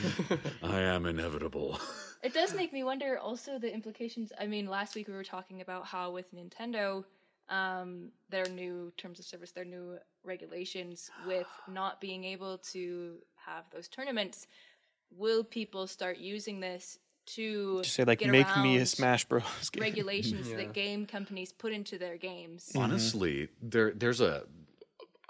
I am inevitable. It does make me wonder also the implications. I mean, last week we were talking about how with Nintendo, um, their new terms of service, their new regulations with not being able to have those tournaments, will people start using this to Just say like, get make me a Smash Bros. game. regulations Yeah. that game companies put into their games? Honestly, there there's a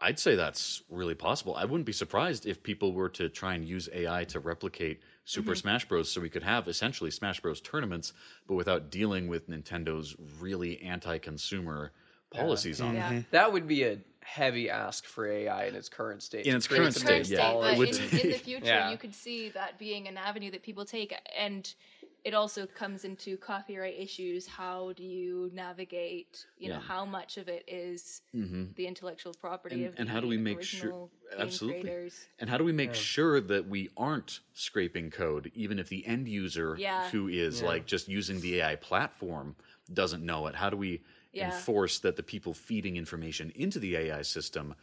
I'd say that's really possible. I wouldn't be surprised if people were to try and use AI to replicate Super Smash Bros. so we could have essentially Smash Bros. tournaments, but without dealing with Nintendo's really anti-consumer policies on it. Yeah. That would be a heavy ask for AI in its current state. In its create current some state, current big yeah. state, polish. but would in, in the future, Yeah. you could see that being an avenue that people take, and it also comes into copyright issues. How do you navigate? You know, how much of it is Mhm. the intellectual property And- of and the how do we make sure- absolutely. creators? And how do we make sure that we aren't scraping code, even if the end user Yeah. who is Yeah. like just using the AI platform doesn't know it? How do we Yeah. enforce that the people feeding information into the AI system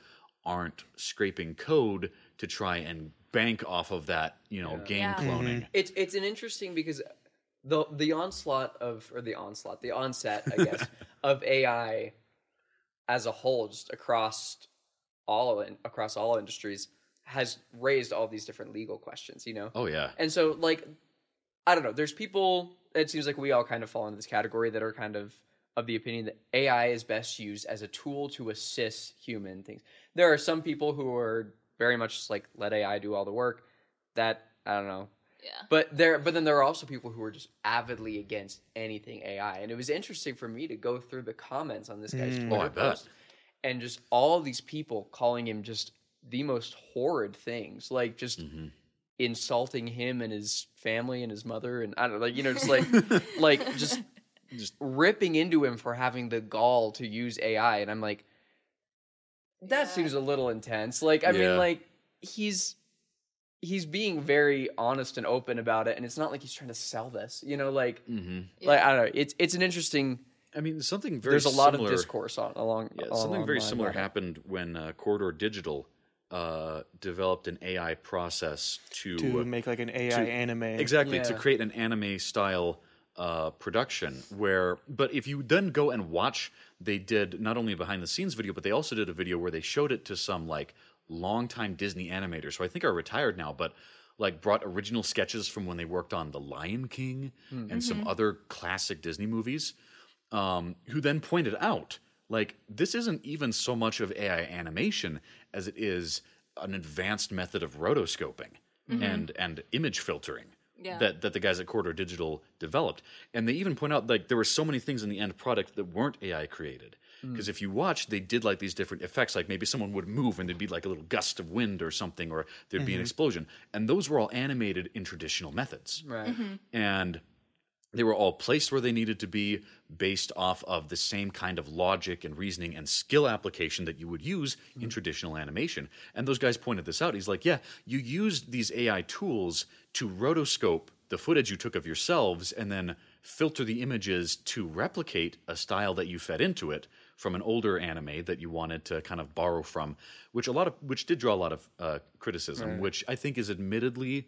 aren't scraping code to try and bank off of that, you know, game Yeah. cloning? Mm-hmm. It's it's an interesting because the the onslaught of or the onslaught the onset I guess of AI as a whole just across all in, across all industries has raised all these different legal questions. You know, Oh yeah. and so like I don't know. There's people. It seems like we all kind of fall into this category that are kind of of the opinion that AI is best used as a tool to assist human things. There are some people who are very much just like let AI do all the work. That I don't know. Yeah. But there, but then there are also people who are just avidly against anything AI, and it was interesting for me to go through the comments on this guy's Mm. Twitter Oh, post, and just all these people calling him just the most horrid things, like just Mhm. insulting him and his family and his mother, and I don't know, like you know, just like like just Just ripping into him for having the gall to use AI, and I'm like, that Yeah. seems a little intense. Like, I Yeah. mean, like he's he's being very honest and open about it, and it's not like he's trying to sell this, you know, like. mhm. Like I don't know, it's it's an interesting. I mean, something very There's a lot similar- of discourse on along. Yeah, along something very similar about happened when uh, Corridor Digital uh, developed an AI process to, to make like an AI to, anime. exactly to create an anime style uh, production. Where, but if you then go and watch, they did not only a behind the scenes video, but they also did a video where they showed it to some like longtime Disney animators who I think are retired now, but like brought original sketches from when they worked on The Lion King and some other classic Disney movies um, who then pointed out like this isn't even so much of AI animation as it is an advanced method of rotoscoping and and image filtering Yeah. that that the guys at Corridor Digital developed. And they even point out like there were so many things in the end product that weren't AI created. Hmm. Because if you watch, they did like these different effects, like maybe someone would move and there'd be like a little gust of wind or something, or there'd be an mm-hmm. explosion. And those were all animated in traditional methods Right. Mm-hmm. and they were all placed where they needed to be based off of the same kind of logic and reasoning and skill application that you would use in traditional animation. And those guys pointed this out. He's like, yeah, you used these AI tools to rotoscope the footage you took of yourselves and then filter the images to replicate a style that you fed into it from an older anime that you wanted to kind of borrow from, which a lot of which did draw a lot of uh, criticism, which I think is admittedly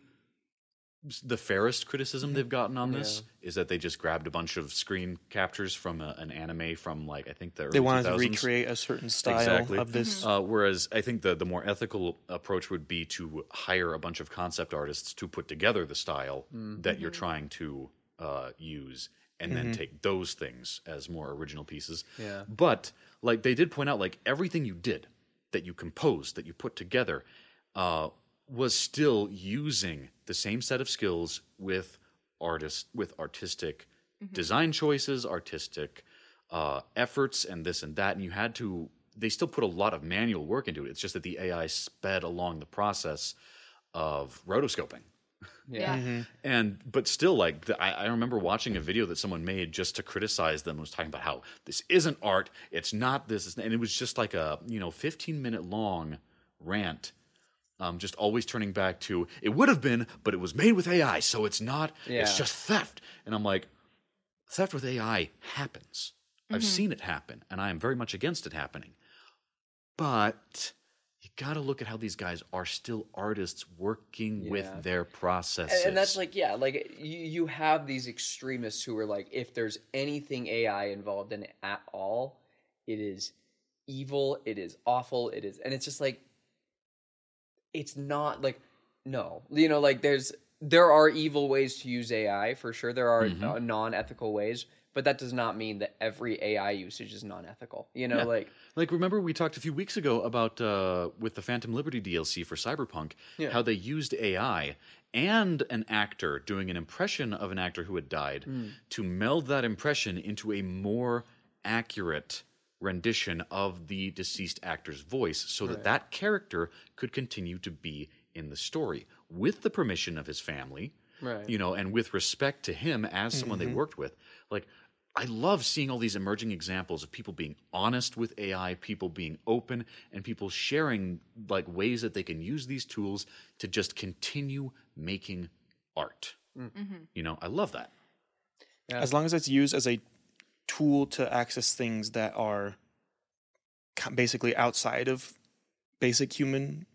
the fairest criticism they've gotten on this is that they just grabbed a bunch of screen captures from a, an anime from like I think the early They wanted 2000s. to recreate a certain style Exactly. of this. Uh, whereas I think the the more ethical approach would be to hire a bunch of concept artists to put together the style that you're trying to uh, use, and then take those things as more original pieces. Yeah. But like they did point out, like everything you did, that you composed, that you put together, uh, was still using the same set of skills with artists with artistic design choices, artistic uh, efforts, and this and that. And you had to. They still put a lot of manual work into it. It's just that the AI sped along the process of rotoscoping. Yeah. Yeah. And but still, like the, I, I remember watching a video that someone made just to criticize them. Was talking about how this isn't art. It's not this, and it was just like a you know 15 minute long rant Um, just always turning back to it would have been, but it was made with AI, so it's not. Yeah. It's just theft. And I'm like, theft with AI happens. I've seen it happen, and I am very much against it happening. But you got to look at how these guys are still artists working Yeah. with their processes. And, and that's like, yeah, like you, you have these extremists who are like, if there's anything AI involved in it at all, it is evil, it is awful, it is, and it's just like, it's not like, no, you know, like there's, there are evil ways to use AI for sure. There are Mm-hmm. uh, non-ethical ways, but that does not mean that every AI usage is non-ethical. You know, Yeah. like Like remember we talked a few weeks ago about uh, with the Phantom Liberty DLC for Cyberpunk, Yeah. how they used AI and an actor doing an impression of an actor who had died Hmm. to meld that impression into a more accurate rendition of the deceased actor's voice so that that character could continue to be in the story with the permission of his family Right. you know and with respect to him as someone they mm-hmm. worked with. Like i love seeing all these emerging examples of people being honest with ai people being open and people sharing like ways that they can use these tools to just continue making art. Mm. Mm-hmm. You know i love that. As long as it's used as a tool to access things that are basically outside of basic human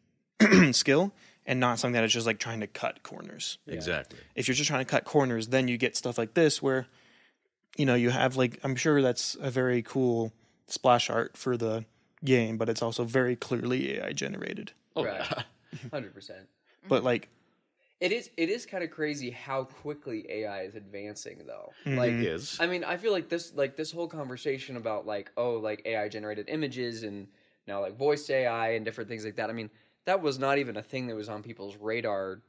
skill and not something that is just like trying to cut corners. exactly If you're just trying to cut corners, then you get stuff like this where you know you have like I'm sure that's a very cool splash art for the game, but it's also very clearly AI generated. oh Right. yeah hundred percent. But like It is it is kind of crazy how quickly AI is advancing though. Mm-hmm. Like it is I mean, I feel like this like this whole conversation about like oh like AI generated images and now like voice AI and different things like that. I mean, that was not even a thing that was on people's radar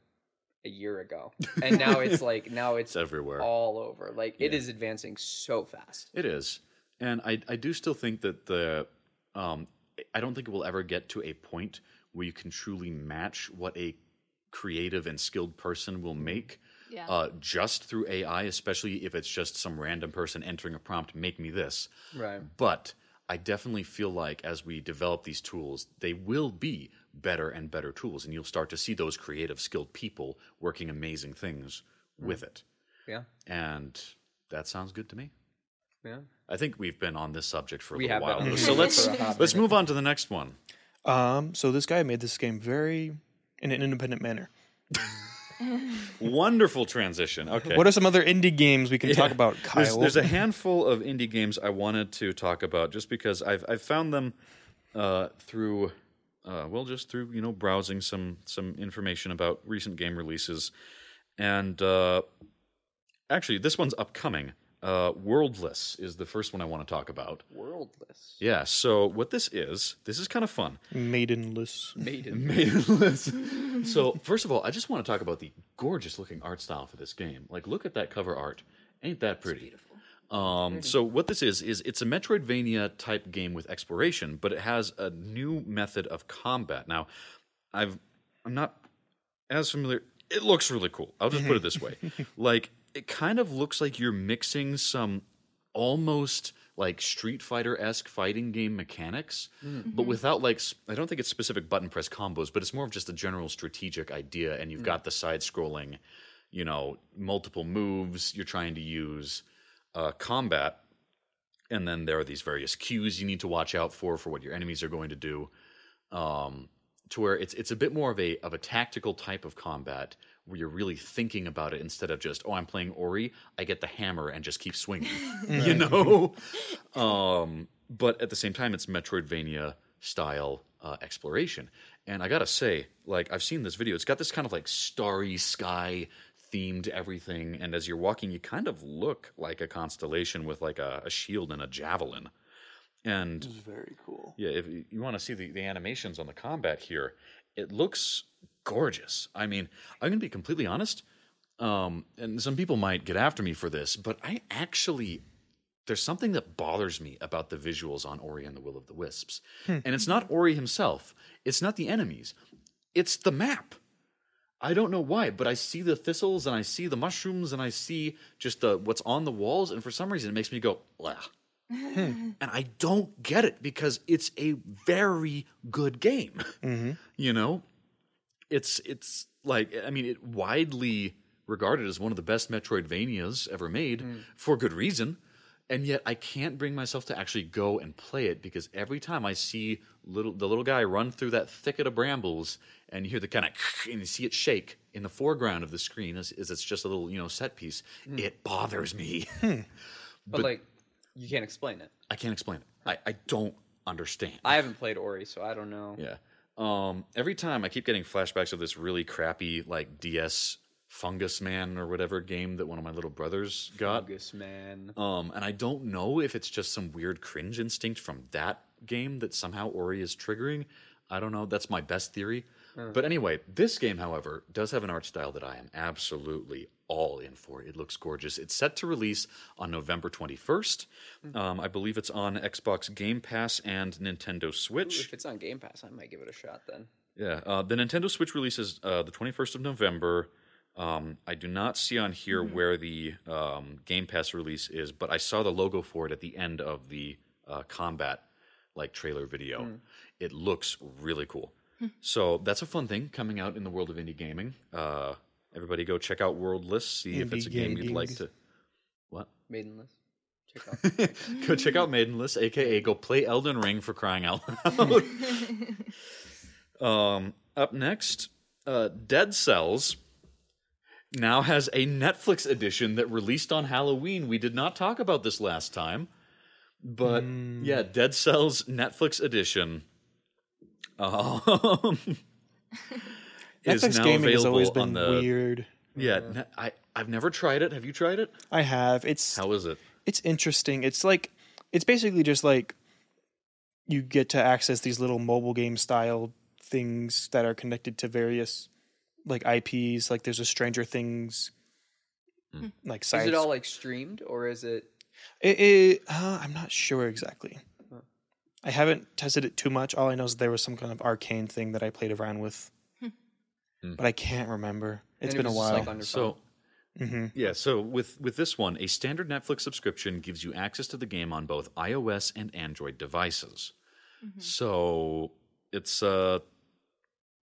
a year ago. And now it's like now it's it's everywhere all over. Like it is advancing so fast. It is, and I I do still think that the um I don't think it will ever get to a point where you can truly match what a creative and skilled person will make. Yeah. Uh, just through AI, especially if it's just some random person entering a prompt, make me this. Right. But I definitely feel like as we develop these tools, they will be better and better tools, and you'll start to see those creative, skilled people working amazing things with it. Yeah. And that sounds good to me. Yeah. I think we've been on this subject for a We little while. So let's for a hot let's move on to the next one. um so this guy made this game very in an independent manner. Wonderful transition. Okay. What are some other indie games we can talk about, Kyle? There's, there's a handful of indie games I wanted to talk about just because I've I've found them uh, through uh, well just through you know browsing some some information about recent game releases, and uh, actually this one's upcoming. Uh, Worldless is the first one I want to talk about. Worldless. Yeah. So what this is, this is kind of fun. Maidenless. Maiden. Maidenless. so first of all, I just want to talk about the gorgeous looking art style for this game. Like, look at that cover art. Ain't that pretty? Um, so what this is is it's a Metroidvania type game with exploration, but it has a new method of combat. Now, I've I'm not as familiar. It looks really cool. I'll just put it this way: like it kind of looks like you're mixing some almost like Street Fighter esque fighting game mechanics, but without like I don't think it's specific button press combos, but it's more of just a general strategic idea. And you've got the side scrolling, you know, multiple moves you're trying to use, uh, combat, and then there are these various cues you need to watch out for for what your enemies are going to do. Um, to where it's it's a bit more of a of a tactical type of combat where you're really thinking about it instead of just oh I'm playing Ori I get the hammer and just keep swinging you know? Um, but at the same time it's Metroidvania style uh, exploration. And I gotta say like I've seen this video. It's got this kind of like starry sky themed everything. And as you're walking you kind of look like a constellation with like a, a shield and a javelin. And very cool. yeah, if you want to see the, the animations on the combat here, it looks gorgeous. I mean, I'm going to be completely honest, um, and some people might get after me for this, but I actually there's something that bothers me about the visuals on Ori and the Will of the Wisps, hmm. and it's not Ori himself, it's not the enemies, it's the map. I don't know why, but I see the thistles and I see the mushrooms and I see just the what's on the walls, and for some reason it makes me go, Ugh. Hmm. and I don't get it because it's a very good game. Mm-hmm. You know, it's it's like I mean, it widely regarded as one of the best Metroidvanias ever made hmm. for good reason. And yet I can't bring myself to actually go and play it because every time I see little the little guy run through that thicket of brambles and you hear the kind of and you see it shake in the foreground of the screen as, as it's just a little you know set piece, hmm. it bothers me. Hmm. But, like, you can't explain it. I can't explain it. I, I don't understand. I haven't played Ori, so I don't know. Yeah. Um, every time I keep getting flashbacks of this really crappy like DS Fungus Man or whatever game that one of my little brothers got. Fungus man. Um, and I don't know if it's just some weird cringe instinct from that game that somehow Ori is triggering. I don't know. That's my best theory. But anyway, this game, however, does have an art style that I am absolutely all in for. It looks gorgeous. It's set to release on November 21st. Um, I believe it's on Xbox Game Pass and Nintendo Switch. If it's on Game Pass, I might give it a shot then. Yeah, uh, the Nintendo Switch releases uh, the 21st of November. Um, I do not see on here where the um, Game Pass release is, but I saw the logo for it at the end of the uh, combat like trailer video. It looks really cool. So that's a fun thing coming out in the world of indie gaming. Uh, everybody, go check out Worldless. See if it's a game you'd like gamings. to. What? Maidenless. Check out. go check out Maidenless, aka go play Elden Ring for crying out loud. um, up next, uh, Dead Cells now has a Netflix edition that released on Halloween. We did not talk about this last time, but yeah, Dead Cells Netflix edition. Um, is Netflix now gaming has always been the- weird. Yeah, ne- I I've never tried it. Have you tried it? I have. It's How is it? it's interesting. It's like it's basically just like you get to access these little mobile game style things that are connected to various like IPs. Like there's a Stranger Things like Is it all like streamed or is it? It, it, uh, I'm not sure exactly. I haven't tested it too much. All I know is there was some kind of arcane thing that I played around with, hmm. Hmm. but I can't remember. It's and it been a while. Like on your So mm-hmm. yeah, so with with this one, a standard Netflix subscription gives you access to the game on both iOS and Android devices. Mm-hmm. So it's uh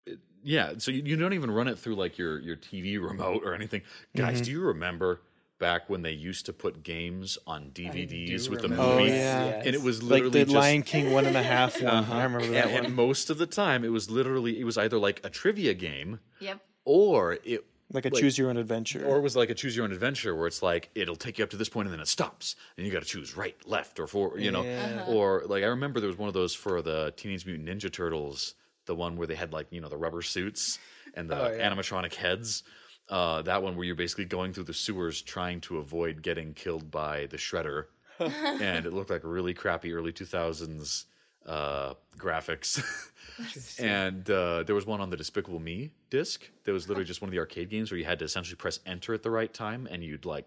it- yeah, so you, you don't even run it through like your your TV remote or anything. Guys, mm-hmm. do you remember back when they used to put games on DVDs with the remember movie? Oh, yeah. Yes. And it was literally like the just Uh-huh. Lion King one and a half one. I remember that and, one. and most of the time it was literally it was either like a trivia game Yep. or it like a like- choose your own adventure. or it was like a choose your own adventure where it's like it'll take you up to this point and then it stops and you got to choose right left or for you know or like i remember there was one of those for the teenage mutant ninja turtles the one where they had like you know the rubber suits and the Oh, yeah. animatronic heads uh, that one where you're basically going through the sewers trying to avoid getting killed by the shredder. And it looked like really crappy early 2000s uh, graphics. And uh, there was one on the Despicable Me disc that was literally just one of the arcade games where you had to essentially press enter at the right time, and you'd like,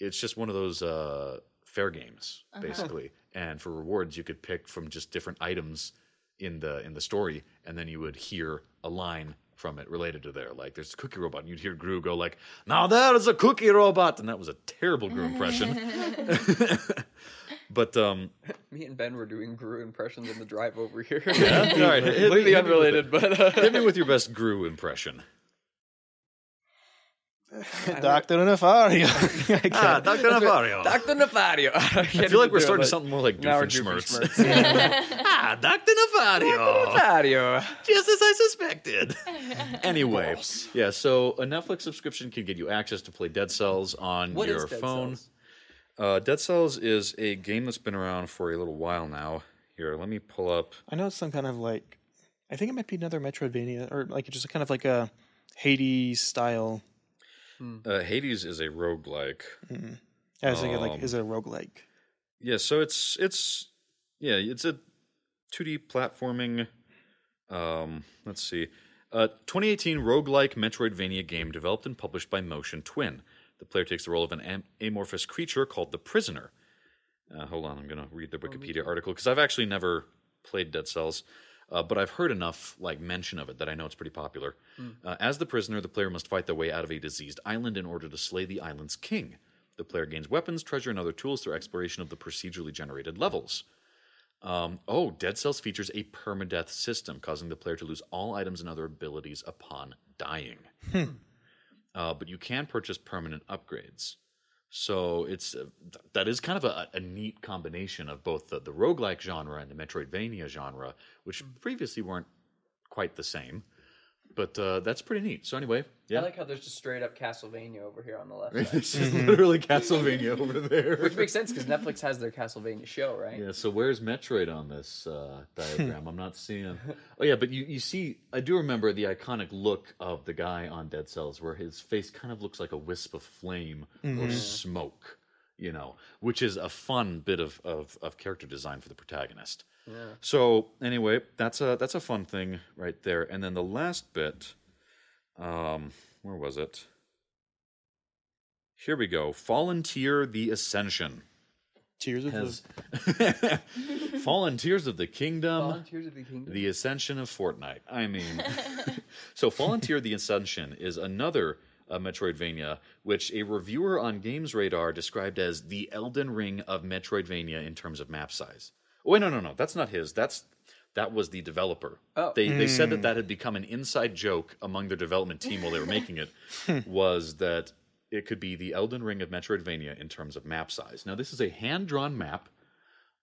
it's just one of those uh, fair games basically. And for rewards, you could pick from just different items in the in the story, and then you would hear a line from it related to there. Like there's a cookie robot, and you'd hear Gru go like, "Now that is a cookie robot," and that was a terrible Gru impression. but um, Me and Ben were doing Gru impressions on the drive over here. yeah, all right, Completely hit me with it. unrelated, but uh, Hit me with your best Gru impression. Doctor Nefario. Ah, Dr. Navario. Dr. Nefario. I I feel like we're starting something more like Now we're Doofenshmirtz. Doofenshmirtz. ah, Dr. Navario. Nefario. Just as I suspected. anyway, yeah, so a Netflix subscription can get you access to play Dead Cells on What your is Dead phone. Cells? Uh, Dead Cells is a game that's been around for a little while now. Here, let me pull up. I know it's some kind of like, I think it might be another Metroidvania or like just kind of like a Hades style. Uh, Hades is a roguelike. I was thinking Um, like, is it a roguelike? Yeah, so it's it's yeah, it's a 2D platforming. Um, let's see, uh, 2018 roguelike Metroidvania game developed and published by Motion Twin. The player takes the role of an am- amorphous creature called the Prisoner. Uh, hold on, I'm going to read the Wikipedia article because I've actually never played Dead Cells, uh, but I've heard enough like mention of it that I know it's pretty popular. Uh, as the prisoner, the player must fight their way out of a diseased island in order to slay the island's king. The player gains weapons, treasure, and other tools through exploration of the procedurally generated levels. Um, oh, Dead Cells features a permadeath system, causing the player to lose all items and other abilities upon dying. Uh, but you can purchase permanent upgrades. So it's uh, th- that is kind of a, a neat combination of both the, the roguelike genre and the Metroidvania genre, which previously weren't quite the same. But uh, that's pretty neat. So anyway, yeah, I like how there's just straight up Castlevania over here on the left this is literally Castlevania over there. Which makes sense because Netflix has their Castlevania show, right? Yeah, so where's Metroid on this uh, diagram? I'm not seeing. Oh yeah, but you, you see, I do remember the iconic look of the guy on Dead Cells, where his face kind of looks like a wisp of flame or smoke, you know, which is a fun bit of, of, of character design for the protagonist. Yeah. So anyway, that's a that's a fun thing right there. And then the last bit, um, where was it? Here we go. Volunteer The Ascension Tears of has fallen tears of the kingdom Volunteers of the Kingdom. the ascension of fortnite i mean so Volunteer the ascension is another uh, metroidvania which a reviewer on GamesRadar described as the elden ring of metroidvania in terms of map size oh wait no no no that's not his that's that was the developer Oh. they, they said that that had become an inside joke among their development team while they were making it was that it could be the elden ring of metroidvania in terms of map size now this is a hand-drawn map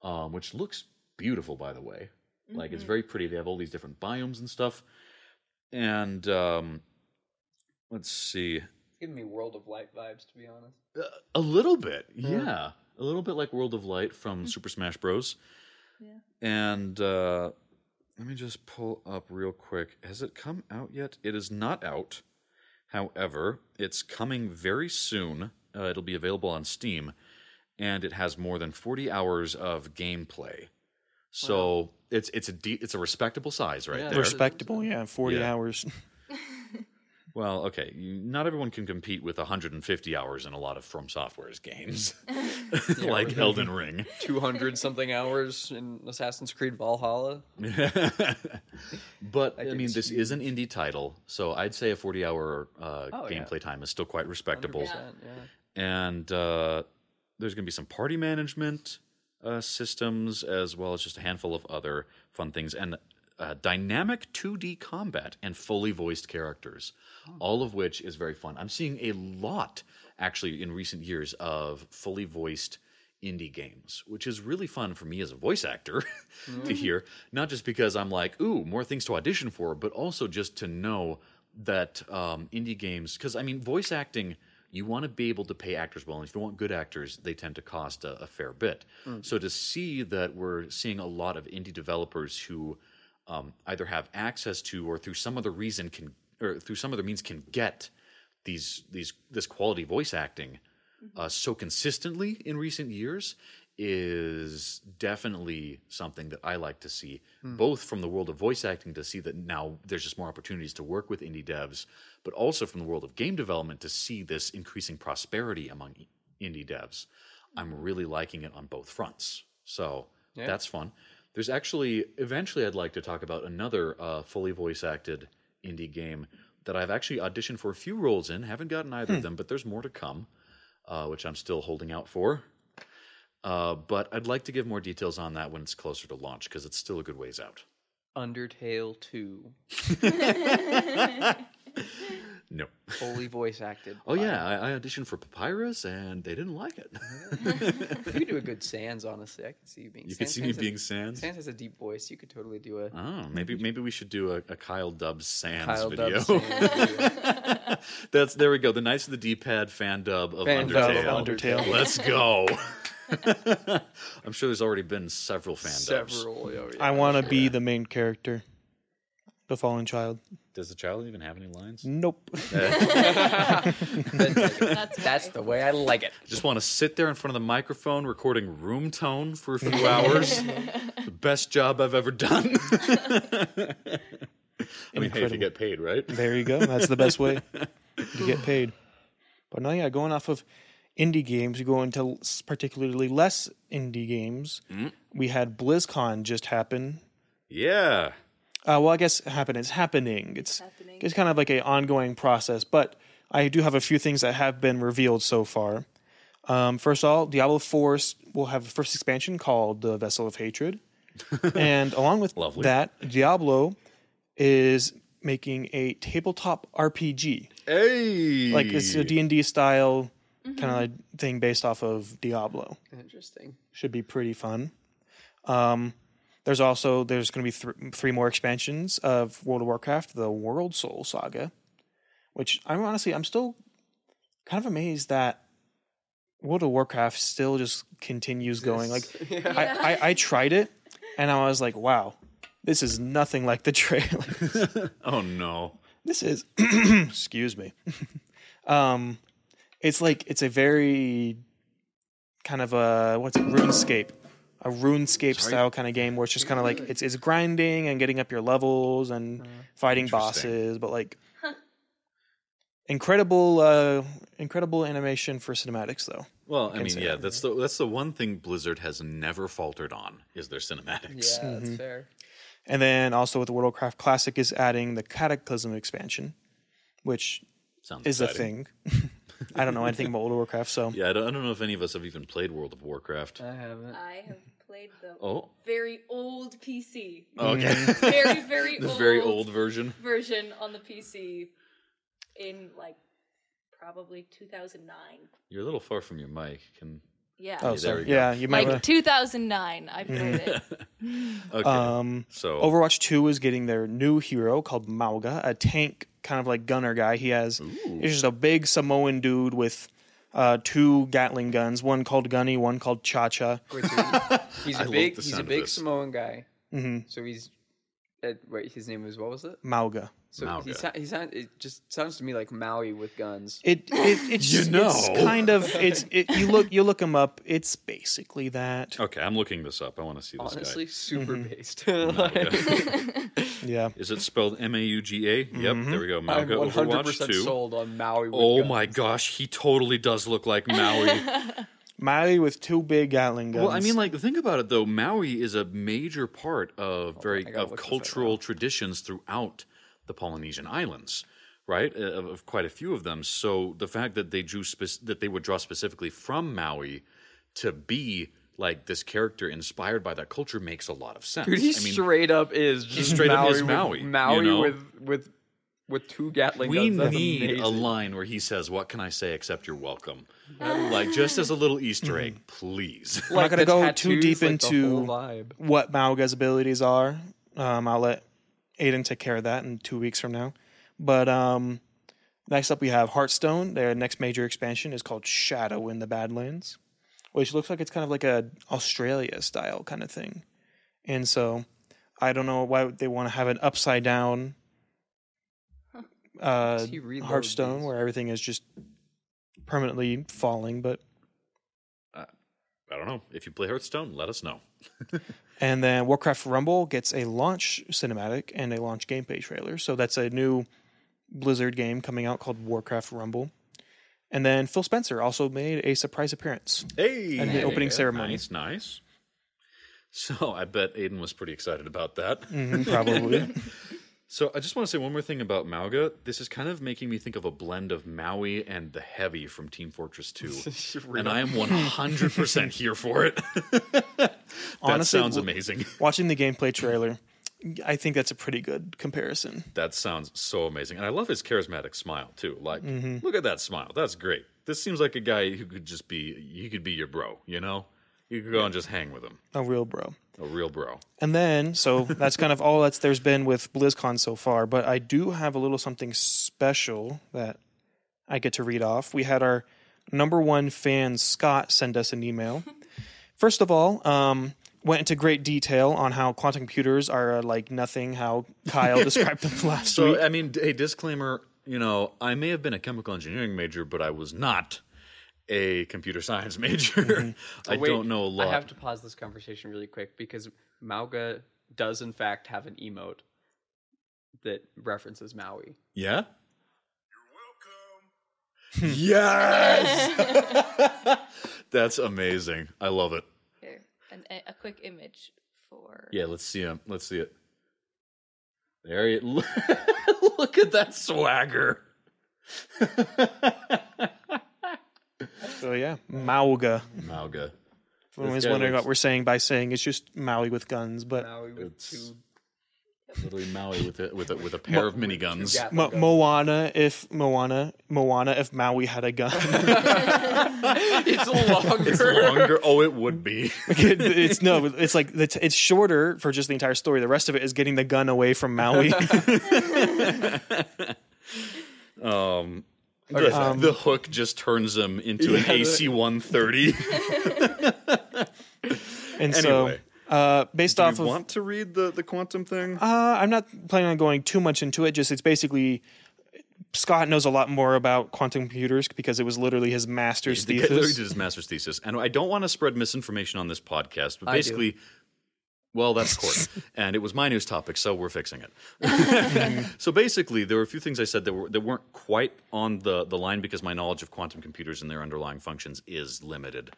um, which looks beautiful, by the way. Like it's very pretty. They have all these different biomes and stuff. And um, let's see, It's giving me World of Light vibes, to be honest. Uh, a little bit, yeah, a little bit like World of Light from Super Smash Bros. Yeah. And uh, let me just pull up real quick. Has it come out yet? It is not out. However, it's coming very soon. Uh, it'll be available on Steam, and it has more than forty hours of gameplay. So it's it's a de- it's a respectable size right Yeah. there. respectable. Yeah, forty Yeah. hours. Well, okay, not everyone can compete with 150 hours in a lot of From Software's games, like Elden Ring. 200 something hours in Assassin's Creed Valhalla. but I, can mean, this see- is an indie title, so I'd say a 40 hour uh, Oh, yeah. gameplay time is still quite respectable. yeah. And uh, there's going to be some party management uh, systems, as well as just a handful of other fun things, and uh, dynamic 2D combat and fully voiced characters, all of which is very fun. I'm seeing a lot, actually, in recent years of fully voiced indie games, which is really fun for me as a voice actor to hear. Not just because I'm like, ooh, more things to audition for, but also just to know that um, indie games, because I mean, voice acting, you want to be able to pay actors well. And if you want good actors, they tend to cost a, a fair bit. So to see that we're seeing a lot of indie developers who um, either have access to or through some other reason can, or through some other means can get these these this quality voice acting uh, so consistently in recent years is definitely something that I like to see, both from the world of voice acting to see that now there's just more opportunities to work with indie devs, but also from the world of game development to see this increasing prosperity among indie devs. I'm really liking it on both fronts. So Yeah. that's fun. There's actually, eventually, I'd like to talk about another uh, fully voice acted indie game that I've actually auditioned for a few roles in. Haven't gotten either of them, but there's more to come, uh, which I'm still holding out for. Uh, but I'd like to give more details on that when it's closer to launch because it's still a good ways out. Undertale 2. No. Fully voice acted. Oh by- yeah, I, I auditioned for Papyrus and they didn't like it. You could do a good Sans, honestly. I could see you being Sans. you Sans. could see me Sans has- being Sans. Sans has a deep voice. You could totally do a Oh, maybe maybe we should do a, a Kyle Dubs Sans Kyle video. Dubs Sans. That's there we go. The Knights of the D-pad fan dub of Fan dub Undertale. of Undertale. Let's go. I'm sure there's already been several fan dubs. Several. oh, yeah, I want to sure. be the main character, the fallen child. Does the child even have any lines? Nope. That's, That's that's the way I like it. Just want to sit there in front of the microphone recording room tone for a few hours. the best job I've ever done. I mean, hey, if you get paid, right? There you go. That's the best way to get paid. But no, yeah, going off of indie games, we go into particularly less indie games. Mm. We had BlizzCon just happen. Yeah. Uh, well, I guess happen. It's happening. It's Happening. it's kind of like an ongoing process. But I do have a few things that have been revealed so far. Um, first of all, Diablo 4 s- will have a first expansion called the Vessel of Hatred. and along with Lovely. that, Diablo is making a tabletop RPG. Hey, Like it's a D&D style kind of like thing based off of Diablo. Interesting. Should be pretty fun. Um, there's also there's going to be th- three more expansions of World of Warcraft, the Worldsoul Saga, which I'm honestly I'm still kind of amazed that World of Warcraft still just continues going. Like I, I, I tried it and I was like, wow, this is nothing like the trailer. oh no, this is excuse me. um, it's like it's a very kind of a what's it, RuneScape, a RuneScape style kind of game where it's just kind of like it's it's grinding and getting up your levels and fighting bosses, but like incredible, uh, incredible animation for cinematics though. Well, I mean, yeah, that's the that's the one thing Blizzard has never faltered on is their cinematics. Yeah, Mm-hmm. that's fair. And then also with the World of Warcraft Classic is adding the Cataclysm expansion, which Sounds is exciting. a thing. I don't know anything about World of Warcraft, so Yeah, I don't, I don't know if any of us have even played World of Warcraft. I haven't. I have played the Oh, very old PC, okay, very very the old very old version. version on the PC in like probably 2009. You're a little far from your mic. Can Yeah, oh, there sorry, we go. yeah, you might. like have- 2009. I played it. okay? um, so Overwatch Two is getting their new hero called Mauga, a tank kind of like gunner guy. He has Ooh. he's just a big Samoan dude with uh, two Gatling guns, one called Gunny, one called Cha Cha. Wait, so he- he's I a love big he's a big. Samoan guy. hmm So he's uh, wait, his name was what was it? Mauga. So he Mauga. sound, he sound, it just sounds to me like Maui with guns. It, it it's You know. it's kind of it's it, you look you look him up. It's basically that. okay, I'm looking this up. I want to see this Honestly, super Mm-hmm. based. guy. Yeah. Is it spelled M A U G A? Yep, Mm-hmm. there we go. I'm Mauga 100 Overwatch percent Two. sold on Maui. With Oh guns. my gosh, he totally does look like Maui. Maui with two big Gatling guns. well, I mean, like think about it though. Maui is a major part of very I of look this up cultural traditions throughout the Polynesian islands, right? Uh, Of, of quite a few of them. So the fact that they drew spec- that they would draw specifically from Maui to be like this character inspired by that culture makes a lot of sense. Dude, he I mean, straight up is just straight up Maui with- Maui, you know? with with with two Gatling we guns. We need amazing. a line where he says, "What can I say except you're welcome?" Like just as a little Easter egg, please. I'm not gonna the go too tattoos, deep like, the whole into vibe. what Mauga's abilities are. Um, I'll let Aiden take care of that in two weeks from now. But um, next up, we have Hearthstone. Their next major expansion is called Showdown in the Badlands, which looks like it's kind of like a Australia style kind of thing. And so, I don't know why they want to have an upside down uh, He reload Hearthstone these. where everything is just permanently falling. But I don't know. If you play Hearthstone, let us know. And then Warcraft Rumble gets a launch cinematic and a launch game gameplay trailer. So that's a new Blizzard game coming out called Warcraft Rumble. And then Phil Spencer also made a surprise appearance. Hey, And the opening ceremony. Nice, nice. So I bet Aiden was pretty excited about that. Mhm, probably. So I just want to say one more thing about Mauga. This is kind of making me think of a blend of Maui and the Heavy from Team Fortress 2. and I am 100% here for it. that Honestly, sounds amazing. Watching the gameplay trailer, I think that's a pretty good comparison. That sounds so amazing. And I love his charismatic smile too. Like, Mm-hmm. look at that smile. That's great. This seems like a guy who could just be he could be your bro, you know? You could go and just hang with him. A real bro. A real bro. And then, so that's kind of all that's there's been with BlizzCon so far. But I do have a little something special that I get to read off. We had our number one fan Scott send us an email. First of all, um, went into great detail on how quantum computers are uh, like nothing. How Kyle described them last So week. I mean, a disclaimer. You know, I may have been a chemical engineering major, but I was not a computer science major. Mm-hmm. I Wait, don't know a lot. I have to pause this conversation really quick because Mauga does in fact have an emote that references Maui. Yeah. You're welcome. yes. That's amazing. I love it. Here, an, a, a quick image for. Yeah, let's see him. Let's see it. There he. Look at that swagger. So yeah, Mauga. Mauga. everyone was guy wondering looks- what we're saying by saying it's just Maui with guns, but Maui with It's- two Literally Maui with a with a with a pair of miniguns. gatling Mo- guns. Moana if Moana Moana if Maui had a gun. it's longer. It's longer. Oh, it would be. It- it's no, it's like the t- it's shorter for just the entire story. The rest of it is getting the gun away from Maui. Um, the, the hook just turns him into an Yeah, the- AC 130. and so, uh, based off of Do off you of, want to read the, the quantum thing? uh, I'm not planning on going too much into it. Just it's basically Scott knows a lot more about quantum computers because it was literally his master's The guy literally thesis. did his master's thesis, and I don't want to spread misinformation on this podcast, but I do. basically, well, that's court, and it was my news topic, so we're fixing it. so basically, there were a few things I said that were that weren't quite on the the line because my knowledge of quantum computers and their underlying functions is limited.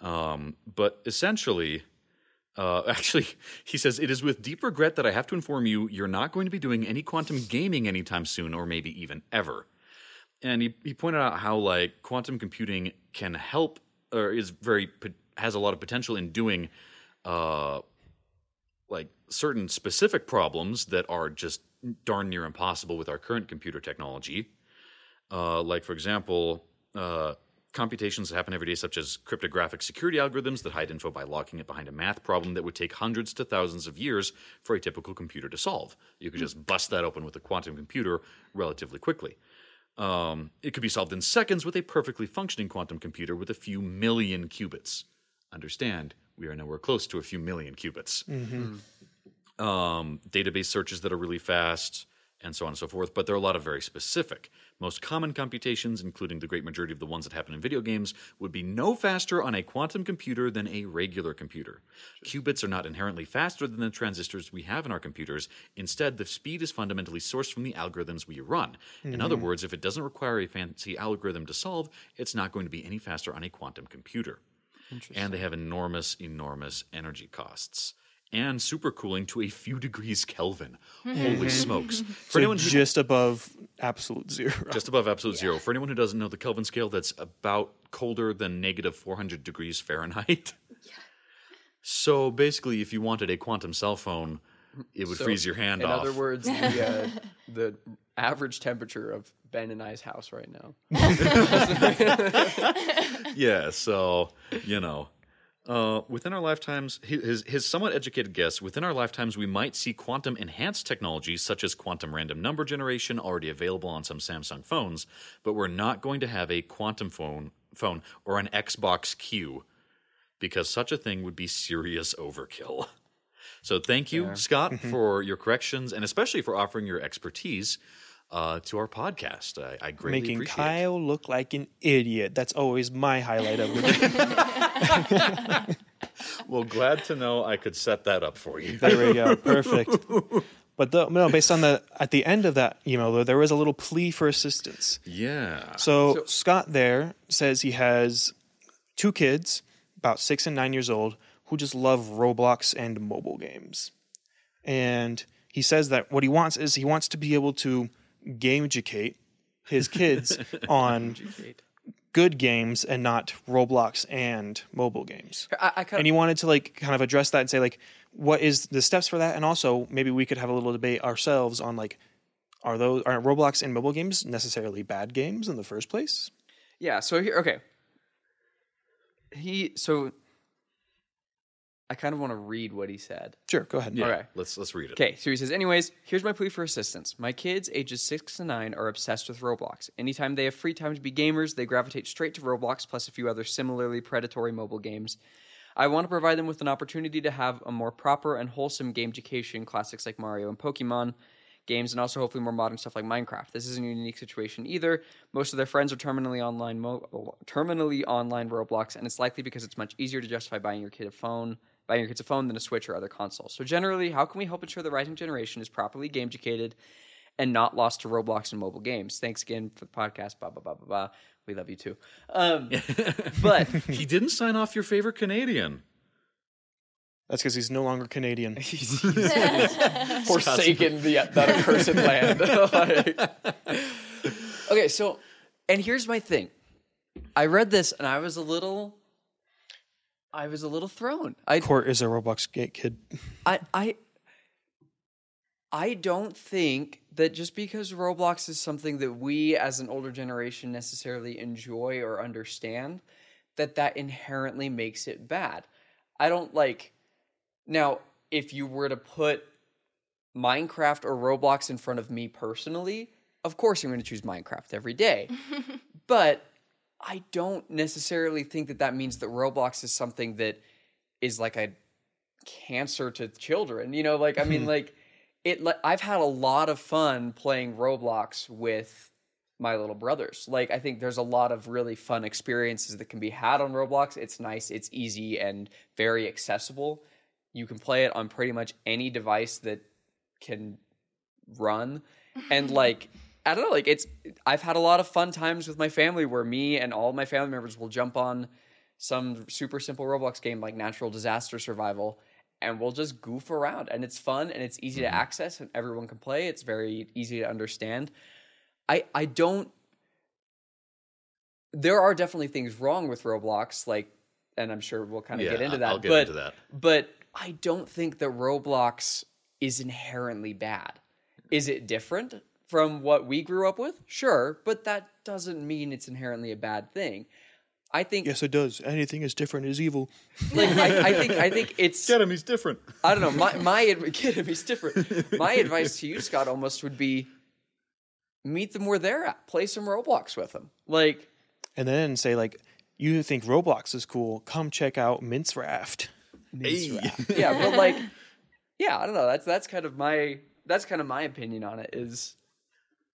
Um, but essentially, uh, actually, he says, It is with deep regret that I have to inform you you're not going to be doing any quantum gaming anytime soon, or maybe even ever. And he, he pointed out how, like, quantum computing can help, or is very, has a lot of potential in doing, uh, like, certain specific problems that are just darn near impossible with our current computer technology. Uh, like, for example, uh, computations that happen every day, such as cryptographic security algorithms that hide info by locking it behind a math problem that would take hundreds to thousands of years for a typical computer to solve. You could just bust that open with a quantum computer relatively quickly. Um, it could be solved in seconds with a perfectly functioning quantum computer with a few million qubits. Understand, we are nowhere close to a few million qubits mm-hmm. Mm-hmm. um, database searches that are really fast, and so on and so forth. But there are a lot of very specific. Most common computations, including the great majority of the ones that happen in video games, would be no faster on a quantum computer than a regular computer. Qubits are not inherently faster than the transistors we have in our computers. Instead, the speed is fundamentally sourced from the algorithms we run. In other mm-hmm. words, if it doesn't require a fancy algorithm to solve, it's not going to be any faster on a quantum computer. And they have enormous, enormous energy costs. And supercooling to a few degrees Kelvin. Holy smokes. For So anyone who, just above absolute zero. just above absolute zero. For anyone who doesn't know the Kelvin scale, that's about colder than negative 400 degrees Fahrenheit. So basically, if you wanted a quantum cell phone, it would So, freeze your hand In off. In other words, the uh, the average temperature of Ben and I's house right now. yeah, so you know, uh, within our lifetimes, his his somewhat educated guess, within our lifetimes, we might see quantum enhanced technologies such as quantum random number generation already available on some Samsung phones, but we're not going to have a quantum phone phone or an Xbox Q because such a thing would be serious overkill. So thank you, Scott, for your corrections and especially for offering your expertise uh, to our podcast. I, I greatly Making appreciate it. Kyle look like an idiot. That's always my highlight of the day. Well, glad to know I could set that up for you. There we go. Perfect. But the, no, based on the at the end of that email, though, there was a little plea for assistance. Yeah. So, So- Scott there says he has two kids, about six and nine years old, who just love Roblox and mobile games. And he says that what he wants is he wants to be able to game educate his kids on good games and not Roblox and mobile games. I, I And he wanted to like kind of address that and say like what is the steps for that and also maybe we could have a little debate ourselves on like are those are Roblox and mobile games necessarily bad games in the first place? Yeah, so here okay. He so I kind of want to read what he said. Sure, go ahead. Yeah, Okay. let's let's read it. Okay, so he says, anyways, here's my plea for assistance. My kids, ages six to nine, are obsessed with Roblox. Anytime they have free time to be gamers, they gravitate straight to Roblox, plus a few other similarly predatory mobile games. I want to provide them with an opportunity to have a more proper and wholesome game education, classics like Mario and Pokemon games, and also hopefully more modern stuff like Minecraft. This isn't a unique situation either. Most of their friends are terminally online, mo- terminally online Roblox, and it's likely because it's much easier to justify buying your kid a phone buying your kids a phone than a Switch or other console. So generally, how can we help ensure the rising generation is properly game educated and not lost to Roblox and mobile games? Thanks again for the podcast. Blah blah blah blah blah. We love you too. Um, but He didn't sign off your favorite Canadian. That's because he's no longer Canadian. He's forsaken the that accursed land. Like- okay, so and here's my thing. I read this and I was a little I was a little thrown. I Court is a Roblox gate kid. I I I don't think that just because Roblox is something that we as an older generation necessarily enjoy or understand that that inherently makes it bad. I don't like now if you were to put Minecraft or Roblox in front of me personally, of course I'm going to choose Minecraft every day. but I don't necessarily think that that means that Roblox is something that is like a cancer to children. You know, like I mean, like it. Like, I've had a lot of fun playing Roblox with my little brothers. Like I think there's a lot of really fun experiences that can be had on Roblox. It's nice, it's easy, and very accessible. You can play it on pretty much any device that can run, and like. I don't know, like it's I've had a lot of fun times with my family where me and all my family members will jump on some super simple Roblox game like Natural Disaster Survival and we'll just goof around and it's fun and it's easy to mm-hmm. access and everyone can play. It's very easy to understand. I I don't there are definitely things wrong with Roblox like and I'm sure we'll kind of Yeah, get into that. I'll get but, into that. But I don't think that Roblox is inherently bad. Is it different from what we grew up with? Sure, but that doesn't mean it's inherently a bad thing. I think Yes, it does. Anything is different is evil. like I, I think I think it's Get him, he's different. I don't know. My my get him, he's different. My advice to you, Scott, almost would be meet them where they're at. Play some Roblox with them. Like And then say like, you think Roblox is cool? Come check out Minecraft. Hey. yeah, but like yeah, I don't know. That's that's kind of my that's kind of my opinion on it. Is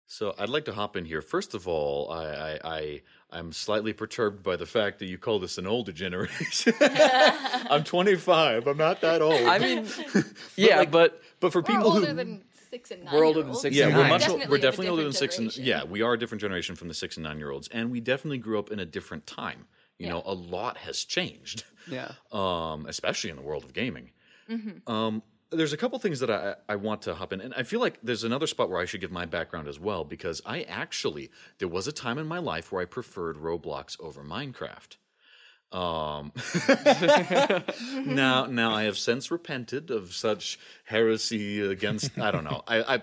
So I'd like to hop in here. First of all, I, I, I I'm slightly perturbed by the fact that you call this an older generation. I'm 25. I'm not that old. I mean, yeah, but but for We're people older who than six and nine. We're older than year olds. six yeah, and we're nine. much Definitely we're a definitely older than different six and generation. yeah, we are a different generation from the six and nine year olds, and we definitely grew up in a different time. You know, a lot has changed. yeah. um, especially in the world of gaming. Mm-hmm. Um, there's a couple things that I, I want to hop in, and I feel like there's another spot where I should give my background as well because I actually there was a time in my life where I preferred Roblox over Minecraft. Um, now, now I have since repented of such heresy against. I don't know. I, I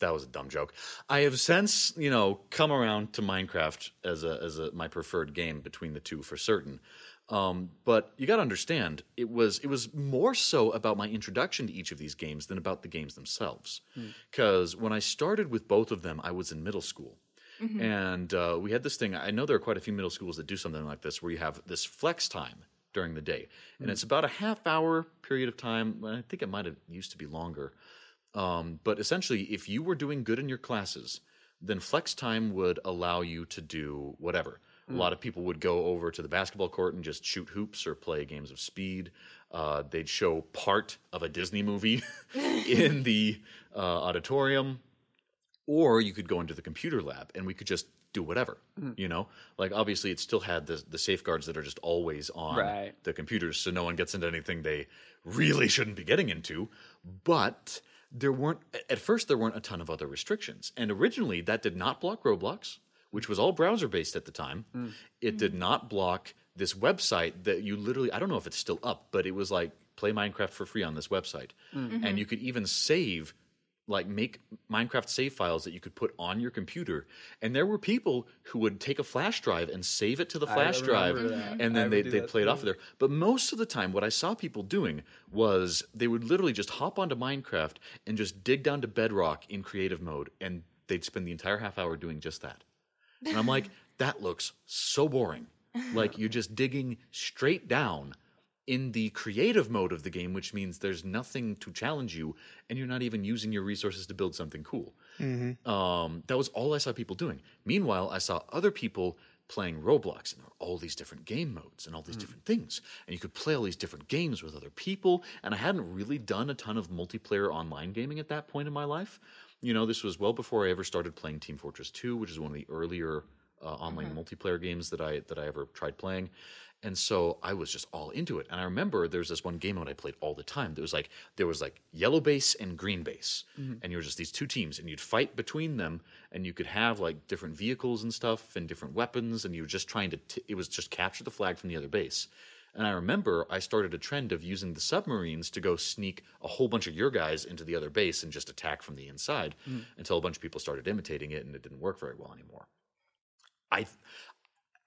that was a dumb joke. I have since, you know, come around to Minecraft as a as a my preferred game between the two for certain. Um, but you got to understand, it was it was more so about my introduction to each of these games than about the games themselves. Because when I started with both of them, I was in middle school. And uh, we had this thing. I know there are quite a few middle schools that do something like this, where you have this flex time during the day, and it's about a half hour period of time. I think it might have used to be longer, um, but essentially, if you were doing good in your classes, then flex time would allow you to do whatever. A lot of people would go over to the basketball court and just shoot hoops or play games of speed. Uh, they'd show part of a Disney movie in the uh, auditorium or you could go into the computer lab and we could just do whatever you know? Like obviously it still had the, the safeguards that are just always on Right. the computers so no one gets into anything they really shouldn't be getting into. But there weren't at first there weren't a ton of other restrictions. And originally that did not block roblox which was all browser based at the time hmm. it did hmm. not block this website that you literally i don't know if it's still up but it was like play minecraft for free on this website hmm. mm-hmm. and you could even save like make Minecraft save files that you could put on your computer. And there were people who would take a flash drive and save it to the flash drive, that. Mm-hmm. and then would they do they that play it off of there. But most of the time, what I saw people doing was they would literally just hop onto Minecraft and just dig down to Bedrock in creative mode, and they'd spend the entire half hour doing just that. And I'm like, that looks so boring. Like you're just digging straight down in the creative mode of the game, which means there's nothing to challenge you, and you're not even using your resources to build something cool. Um, that was all I saw people doing. Meanwhile, I saw other people playing Roblox, and there were all these different game modes and all these different things, and you could play all these different games with other people. And I hadn't really done a ton of multiplayer online gaming at that point in my life. You know, this was well before I ever started playing Team Fortress 2, which is one of the earlier uh, online multiplayer games that I that I ever tried playing. And so I was just all into it. And I remember there was this one game mode I played all the time. There was like there was like yellow base and green base, and you were just these two teams, and you'd fight between them, and you could have like different vehicles and stuff and different weapons, and you were just trying to. T- it was just capture the flag from the other base. And I remember I started a trend of using the submarines to go sneak a whole bunch of your guys into the other base and just attack from the inside mm. until a bunch of people started imitating it and it didn't work very well anymore. I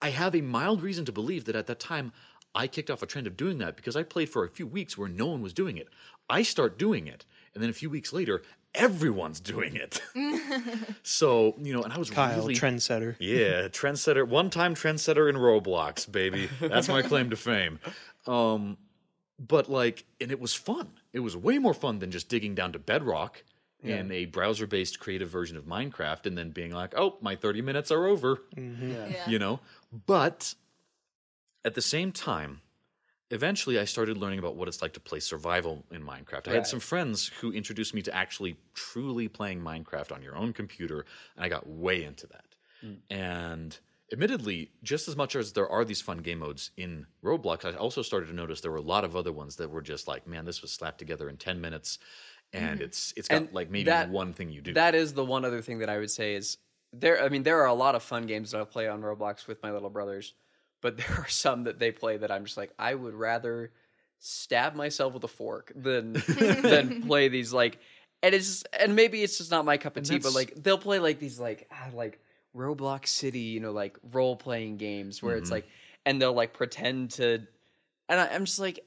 I have a mild reason to believe that at that time I kicked off a trend of doing that because I played for a few weeks where no one was doing it. I start doing it, and then a few weeks later, everyone's doing it. so you know, and I was Kyle, really trendsetter. yeah, trendsetter, one time trendsetter in Roblox, baby. That's my claim to fame. Um, but like, and it was fun. It was way more fun than just digging down to Bedrock in a browser based creative version of Minecraft and then being like, oh, my 30 minutes are over, Yeah. Yeah. you know? But at the same time, eventually I started learning about what it's like to play survival in Minecraft. I had some friends who introduced me to actually truly playing Minecraft on your own computer, and I got way into that. Hmm. And admittedly, just as much as there are these fun game modes in Roblox, I also started to notice there were a lot of other ones that were just like, man, this was slapped together in 10 minutes. And mm-hmm. it's it's got And like maybe that- one thing you do. That is the one other thing that I would say is there. I mean, there are a lot of fun games that I play on Roblox with my little brothers, but there are some that they play that I'm just like, I would rather stab myself with a fork than than play these like. And it's and maybe it's just not my cup of And tea, but like they'll play like these like ah, like Roblox City, you know, like role playing games where it's Mm-hmm. like, and they'll like pretend to, and I, I'm just like,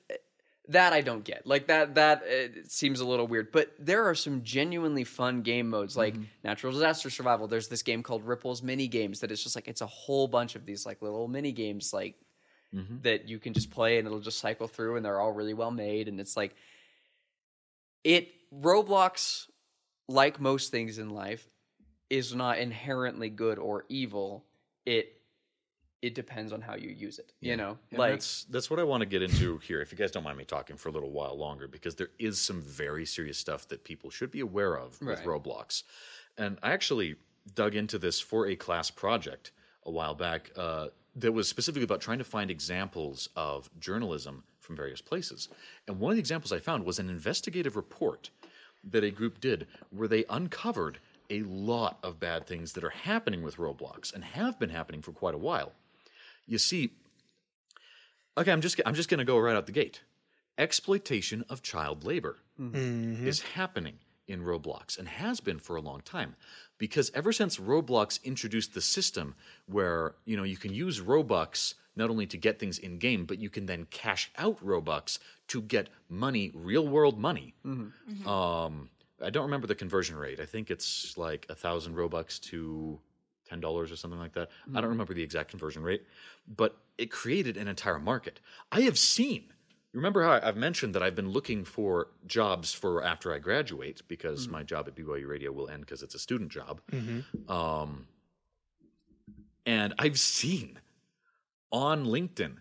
that I don't get. Like that that uh, seems a little weird. But there are some genuinely fun game modes like natural disaster survival. There's this game called Ripull's Mini Games that is just like it's a whole bunch of these like little mini games like that you can just play and it'll just cycle through and they're all really well made and it's like it Roblox like most things in life is not inherently good or evil. It it depends on how you use it. You know, And like that's that's what I want to get into here. If you guys don't mind me talking for a little while longer, because there is some very serious stuff that people should be aware of with Right. Roblox. And I actually dug into this for a class project a while back uh, that was specifically about trying to find examples of journalism from various places. And one of the examples I found was an investigative report that a group did where they uncovered a lot of bad things that are happening with Roblox and have been happening for quite a while. You see, okay, I'm just I'm just going to go right out the gate. Exploitation of child labor mm-hmm. is happening in Roblox and has been for a long time because ever since Roblox introduced the system where, you know, you can use Robux not only to get things in game, but you can then cash out Robux to get money, real world money. Mm-hmm. Mm-hmm. Um, I don't remember the conversion rate. I think it's like a thousand Robux to ten dollars or something like that. I don't mm. remember the exact conversion rate, but it created an entire market. I have seen. Remember how I've mentioned that I've been looking for jobs for after I graduate because mm. my job at BYU Radio will end because it's a student job. Mm-hmm. Um, and I've seen on LinkedIn,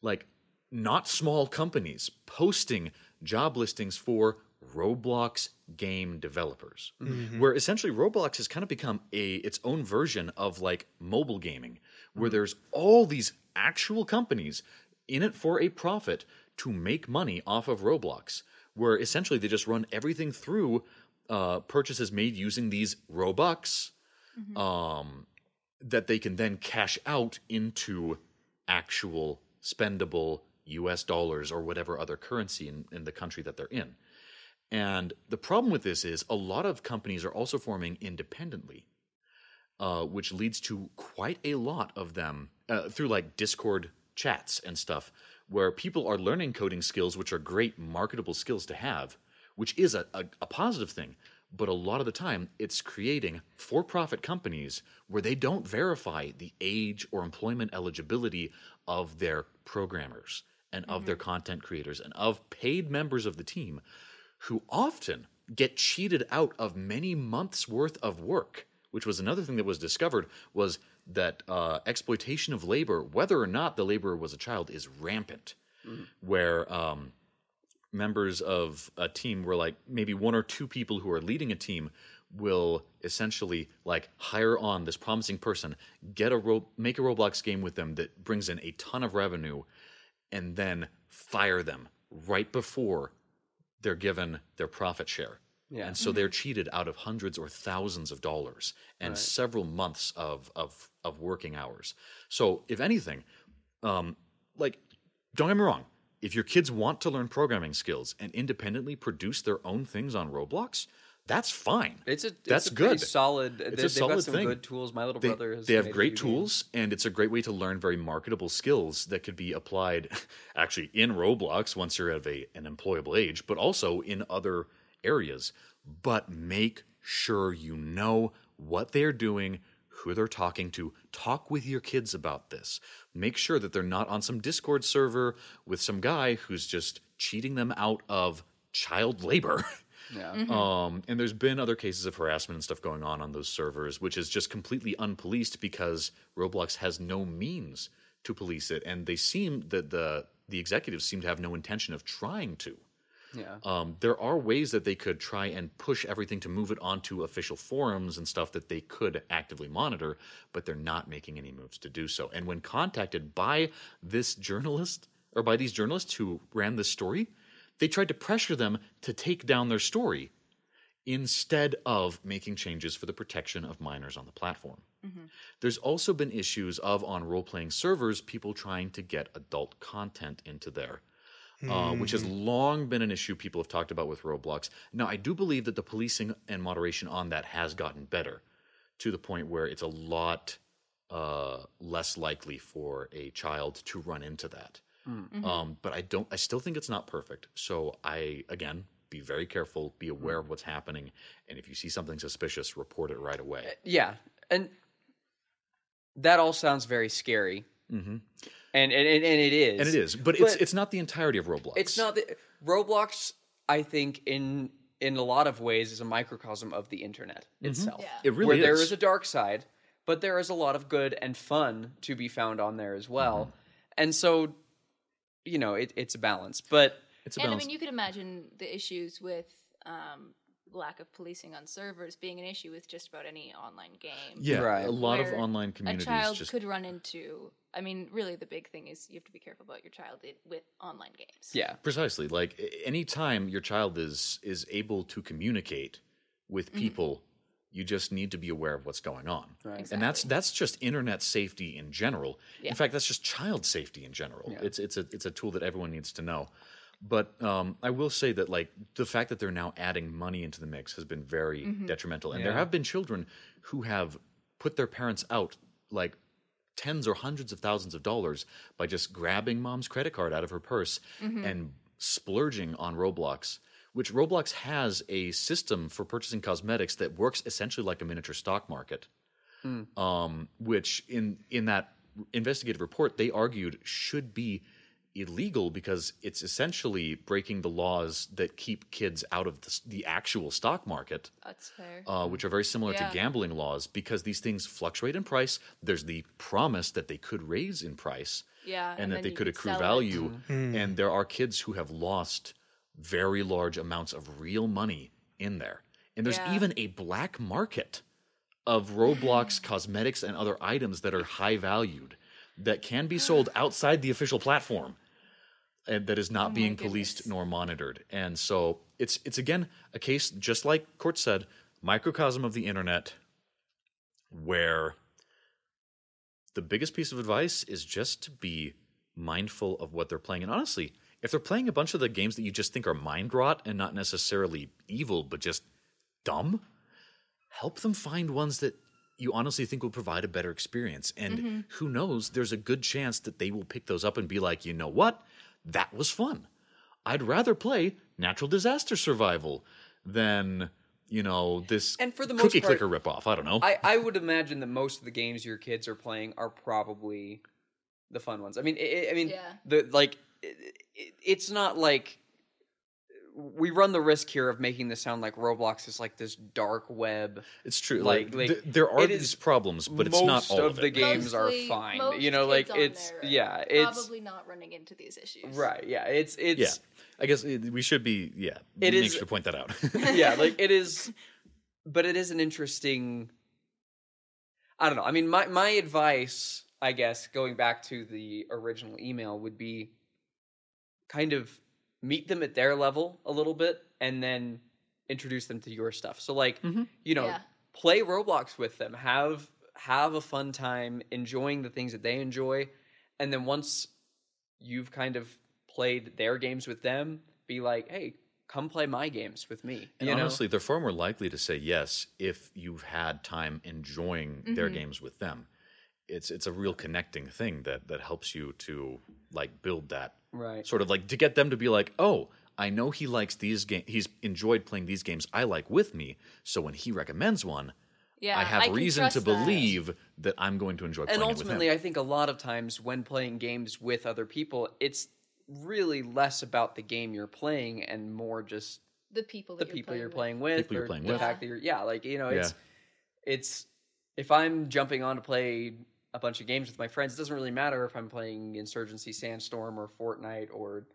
like not small companies posting job listings for Roblox game developers, where essentially Roblox has kind of become a its own version of like mobile gaming, where there's all these actual companies in it for a profit to make money off of Roblox, where essentially they just run everything through uh, purchases made using these Robux um, that they can then cash out into actual spendable US dollars or whatever other currency in, in the country that they're in. And the problem with this is a lot of companies are also forming independently, uh, which leads to quite a lot of them uh, through like Discord chats and stuff, where people are learning coding skills, which are great marketable skills to have, which is a, a, a positive thing. But a lot of the time, it's creating for profit companies where they don't verify the age or employment eligibility of their programmers and of their content creators and of paid members of the team who often get cheated out of many months worth of work which was another thing that was discovered was that uh, exploitation of labor whether or not the laborer was a child is rampant. Where um, members of a team were like maybe one or two people who are leading a team will essentially like hire on this promising person get a ro- make a roblox game with them that brings in a ton of revenue and then fire them right before they're given their profit share. Yeah. And so they're cheated out of hundreds or thousands of dollars and several months of, of, of working hours. So, if anything, um, like don't get me wrong. If your kids want to learn programming skills and independently produce their own things on Roblox, that's fine. It's a That's a good. solid. It's they, a solid got some thing. good tools. My little They, brother has. they have great few games. tools, and it's a great way to learn very marketable skills that could be applied actually in Roblox once you're of a, an employable age, but also in other areas. But make sure you know what they're doing, who they're talking to. Talk with your kids about this. Make sure that they're not on some Discord server with some guy who's just cheating them out of child labor. Yeah. Um, and there's been other cases of harassment and stuff going on on those servers, which is just completely unpoliced because Roblox has no means to police it, and they seem that the the executives seem to have no intention of trying to. Yeah. Um, there are ways that they could try and push everything to move it onto official forums and stuff that they could actively monitor, but they're not making any moves to do so. And when contacted by this journalist or by these journalists who ran this story, they tried to pressure them to take down their story instead of making changes for the protection of minors on the platform. There's also been issues of on role playing servers, people trying to get adult content into there. Uh, which has long been an issue people have talked about with Roblox. Now, I do believe that the policing and moderation on that has gotten better to the point where it's a lot uh, less likely for a child to run into that. Um, but I don't. I still think it's not perfect. So I again be very careful, be aware of what's happening, and if you see something suspicious, report it right away. Yeah, and that all sounds very scary. Mm-hmm. And, and and and it is, And it is, but it's But- it's not the entirety of Roblox. It's not the Roblox. I think in in a lot of ways is a microcosm of the internet itself. Yeah. It really where is. there is a dark side, but there is a lot of good and fun to be found on there as well. Mm-hmm. And so, you know, it, it's a balance. But It's a And I mean, you could imagine the issues with um, lack of policing on servers being an issue with just about any online game. yeah, Right. a lot of where online A communities child just could run into. I mean, really, the big thing is you have to be careful about your child with online games. yeah, precisely like a- anytime your child is is able to communicate with Mm-hmm. People you just need to be aware of what's going on. Right. and that's that's just internet safety in general. Yeah. in fact that's just child safety in general. It's it's a it's a tool that everyone needs to know. But um, I will say that like the fact that they're now adding money into the mix has been very Mm-hmm. detrimental, and there have been children who have put their parents out like tens or hundreds of thousands of dollars by just grabbing mom's credit card out of her purse and splurging on Roblox. Which Roblox has a system for purchasing cosmetics that works essentially like a miniature stock market. Um, which in in that investigative report they argued should be illegal because it's essentially breaking the laws that keep kids out of the, the actual stock market That's fair. uh, which are very similar Yeah. to gambling laws because these things fluctuate in price. There's the promise that they could raise in price yeah, and, that they could accrue sell it. value. And there are kids who have lost very large amounts of real money in there. And there's Yeah. even a black market of Roblox cosmetics and other items that are high valued that can be sold outside the official platform and that is not oh being policed nor monitored. And so it's it's again a case just like Court said, microcosm of the internet where the biggest piece of advice is just to be mindful of what they're playing. And honestly, if they're playing a bunch of the games that you just think are mind rot and not necessarily evil, but just dumb, help them find ones that you honestly think will provide a better experience. And mm-hmm. who knows, there's a good chance that they will pick those up and be like, you know what? That was fun. I'd rather play natural disaster survival than, you know, this And for the most cookie part- clicker ripoff. I don't know. I, I would imagine that most of the games your kids are playing are probably the fun ones. I mean, i I mean, Yeah. the like, it, it, it's not like we run the risk here of making this sound like Roblox is like this dark web. It's true. Like- Like, like, th- there are these problems, but it's not all of of, the it. games are fine. most You know, like kids on it's there yeah, it's probably not running into these issues. right. Yeah, it's it's Yeah, I guess it, we should be. Yeah, It make is- sure to point that out. yeah, like it is, but it is an interesting. I don't know. I mean, my my advice, I guess, going back to the original email, would be kind of meet them at their level a little bit, and then introduce them to your stuff. So, like, you know, Yeah. play Roblox with them, have have a fun time, enjoying the things that they enjoy, and then once you've kind of played their games with them, be like, hey, come play my games with me. And you know? honestly, they're far more likely to say yes if you've had time enjoying their Mm-hmm. games with them. It's it's a real connecting thing that that helps you to like build that Right. sort of like to get them to be like, oh, I know he likes these games. He's enjoyed playing these games I like with me. So when he recommends one, Yeah, I have can reason to trust that. believe that. I'm going to enjoy playing and it with ultimately, him. I think a lot of times when playing games with other people, it's really less about the game you're playing and more just the people the that people you're you're playing playing with, People you're or playing the with. fact that you're yeah, like you know, it's Yeah. it's if I'm jumping on to play a bunch of games with my friends, it doesn't really matter if I'm playing Insurgency, Sandstorm, or Fortnite, or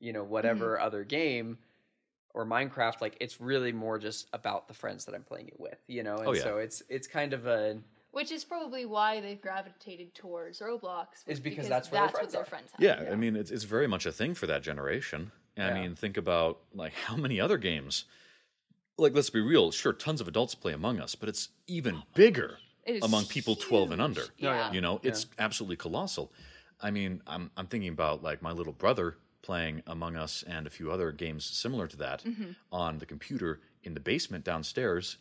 you know whatever Mm-hmm. other game or Minecraft. Like it's really more just about the friends that I'm playing it with, you know. And Oh, yeah. so it's it's kind of a Which is probably why they've gravitated towards Roblox. Is was because that's where that's friends what their friends have. Yeah, I mean, it's it's very much a thing for that generation. And I mean, think about like how many other games. Like, let's be real. Sure, tons of adults play Among Us, but it's even bigger It is among people twelve and under. Yeah. You know, it's absolutely colossal. I mean, I'm I'm thinking about like my little brother playing Among Us and a few other games similar to that Mm-hmm. on the computer in the basement downstairs.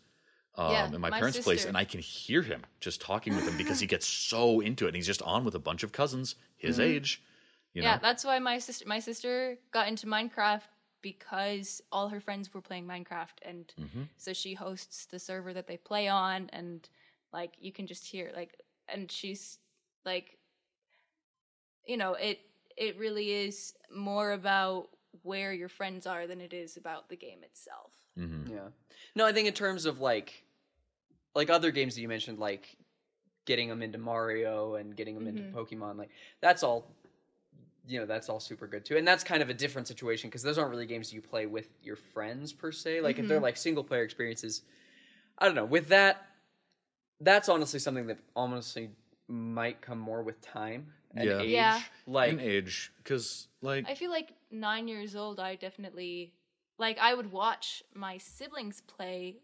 Um, Yeah, in my, my parents' place, and I can hear him just talking with them because he gets so into it. And he's just on with a bunch of cousins his age. You yeah, know? that's why my sister my sister got into Minecraft because all her friends were playing Minecraft and Mm-hmm. so she hosts the server that they play on and like you can just hear like and she's like you know, it it really is more about where your friends are than it is about the game itself. Mm-hmm. Yeah. No, I think in terms of like like other games that you mentioned, like getting them into Mario and getting them into Pokemon, like that's all you know, that's all super good too. And that's kind of a different situation because those aren't really games you play with your friends per se. Like if they're like single player experiences, I don't know. With that, that's honestly something that honestly might come more with time and Yeah. age. Yeah. Like in age because like I feel like 9 years old I definitely like I would watch my siblings play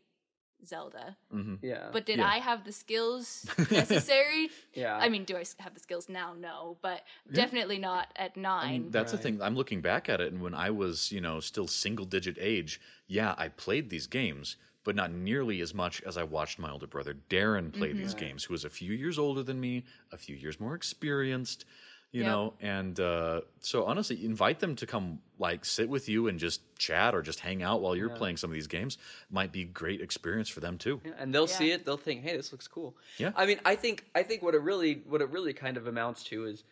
Zelda. Mm-hmm. yeah. But did Yeah. I have the skills necessary? yeah. I mean, do I s- have the skills now? No, but definitely not at nine. I mean, that's the Right. thing. I'm looking back at it, and when I was, you know, still single digit age, yeah, I played these games, but not nearly as much as I watched my older brother Darren play these games, who was a few years older than me, a few years more experienced, you Yep. know. And uh, so, honestly, invite them to come, like, sit with you and just chat or just hang out while you're playing some of these games. Might be great experience for them too. Yeah, and they'll see it they'll think hey this looks cool Yeah. i mean i think i think what it really what it really kind of amounts to is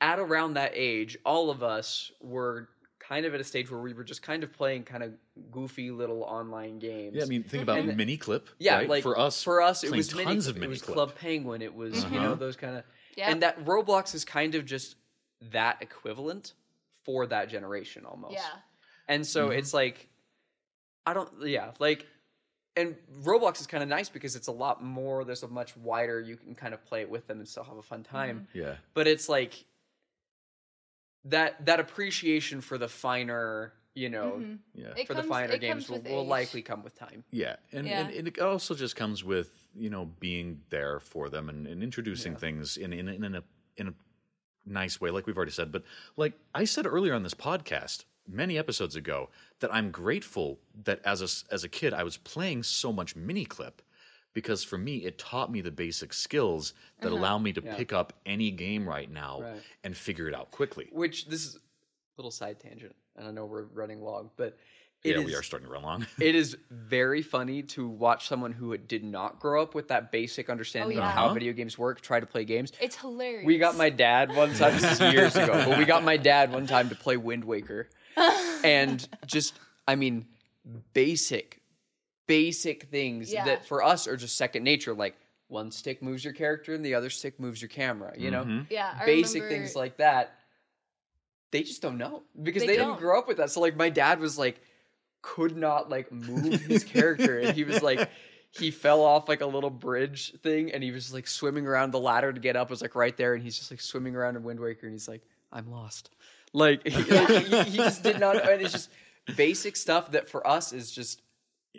at around that age all of us were kind of at a stage where we were just kind of playing kind of goofy little online games Yeah, I mean, think mhm. about Miniclip. yeah right? like for us, for us it playing was mini, tons of it mini was clip. club penguin it was you know uh-huh. those kind of Yeah. and that roblox is kind of just that equivalent for that generation almost yeah. and so Mm-hmm. it's like, I don't, yeah, like, and Roblox is kind of nice because it's a lot more. There's a much wider. You can kind of play it with them and still have a fun time. Mm-hmm. Yeah. But it's like that that appreciation for the finer, you know, mm-hmm. Yeah. It for comes- the finer games will, will likely come with time. Yeah, and, Yeah. and, and it also just comes with you know being there for them and, and introducing things in in, in a in a nice way, like we've already said. But like I said earlier on this podcast, many episodes ago, that I'm grateful that as a s- as a kid I was playing so much Miniclip because for me it taught me the basic skills that allow me to pick up any game right now Right. and figure it out quickly. Which this is a little side tangent, and I know we're running long, but it yeah, we are starting to run long. it is very funny to watch someone who did not grow up with that basic understanding Oh, yeah. of how Uh-huh. video games work try to play games. It's hilarious. We got my dad one time. This is years ago, but we got my dad one time to play Wind Waker, and just I mean, basic, basic things Yeah. that for us are just second nature. Like one stick moves your character, and the other stick moves your camera. You know, mm-hmm. Yeah, I basic remember- things like that. They just don't know because They they, didn't grow up with that. So like, my dad was like, could not like move his character, and he was like. He fell off like a little bridge thing, and he was like swimming around the ladder to get up. Was like right there, and he's just like swimming around in Wind Waker, and he's like, "I'm lost." Like, he, like, he, he just did not. And it's just basic stuff that for us is just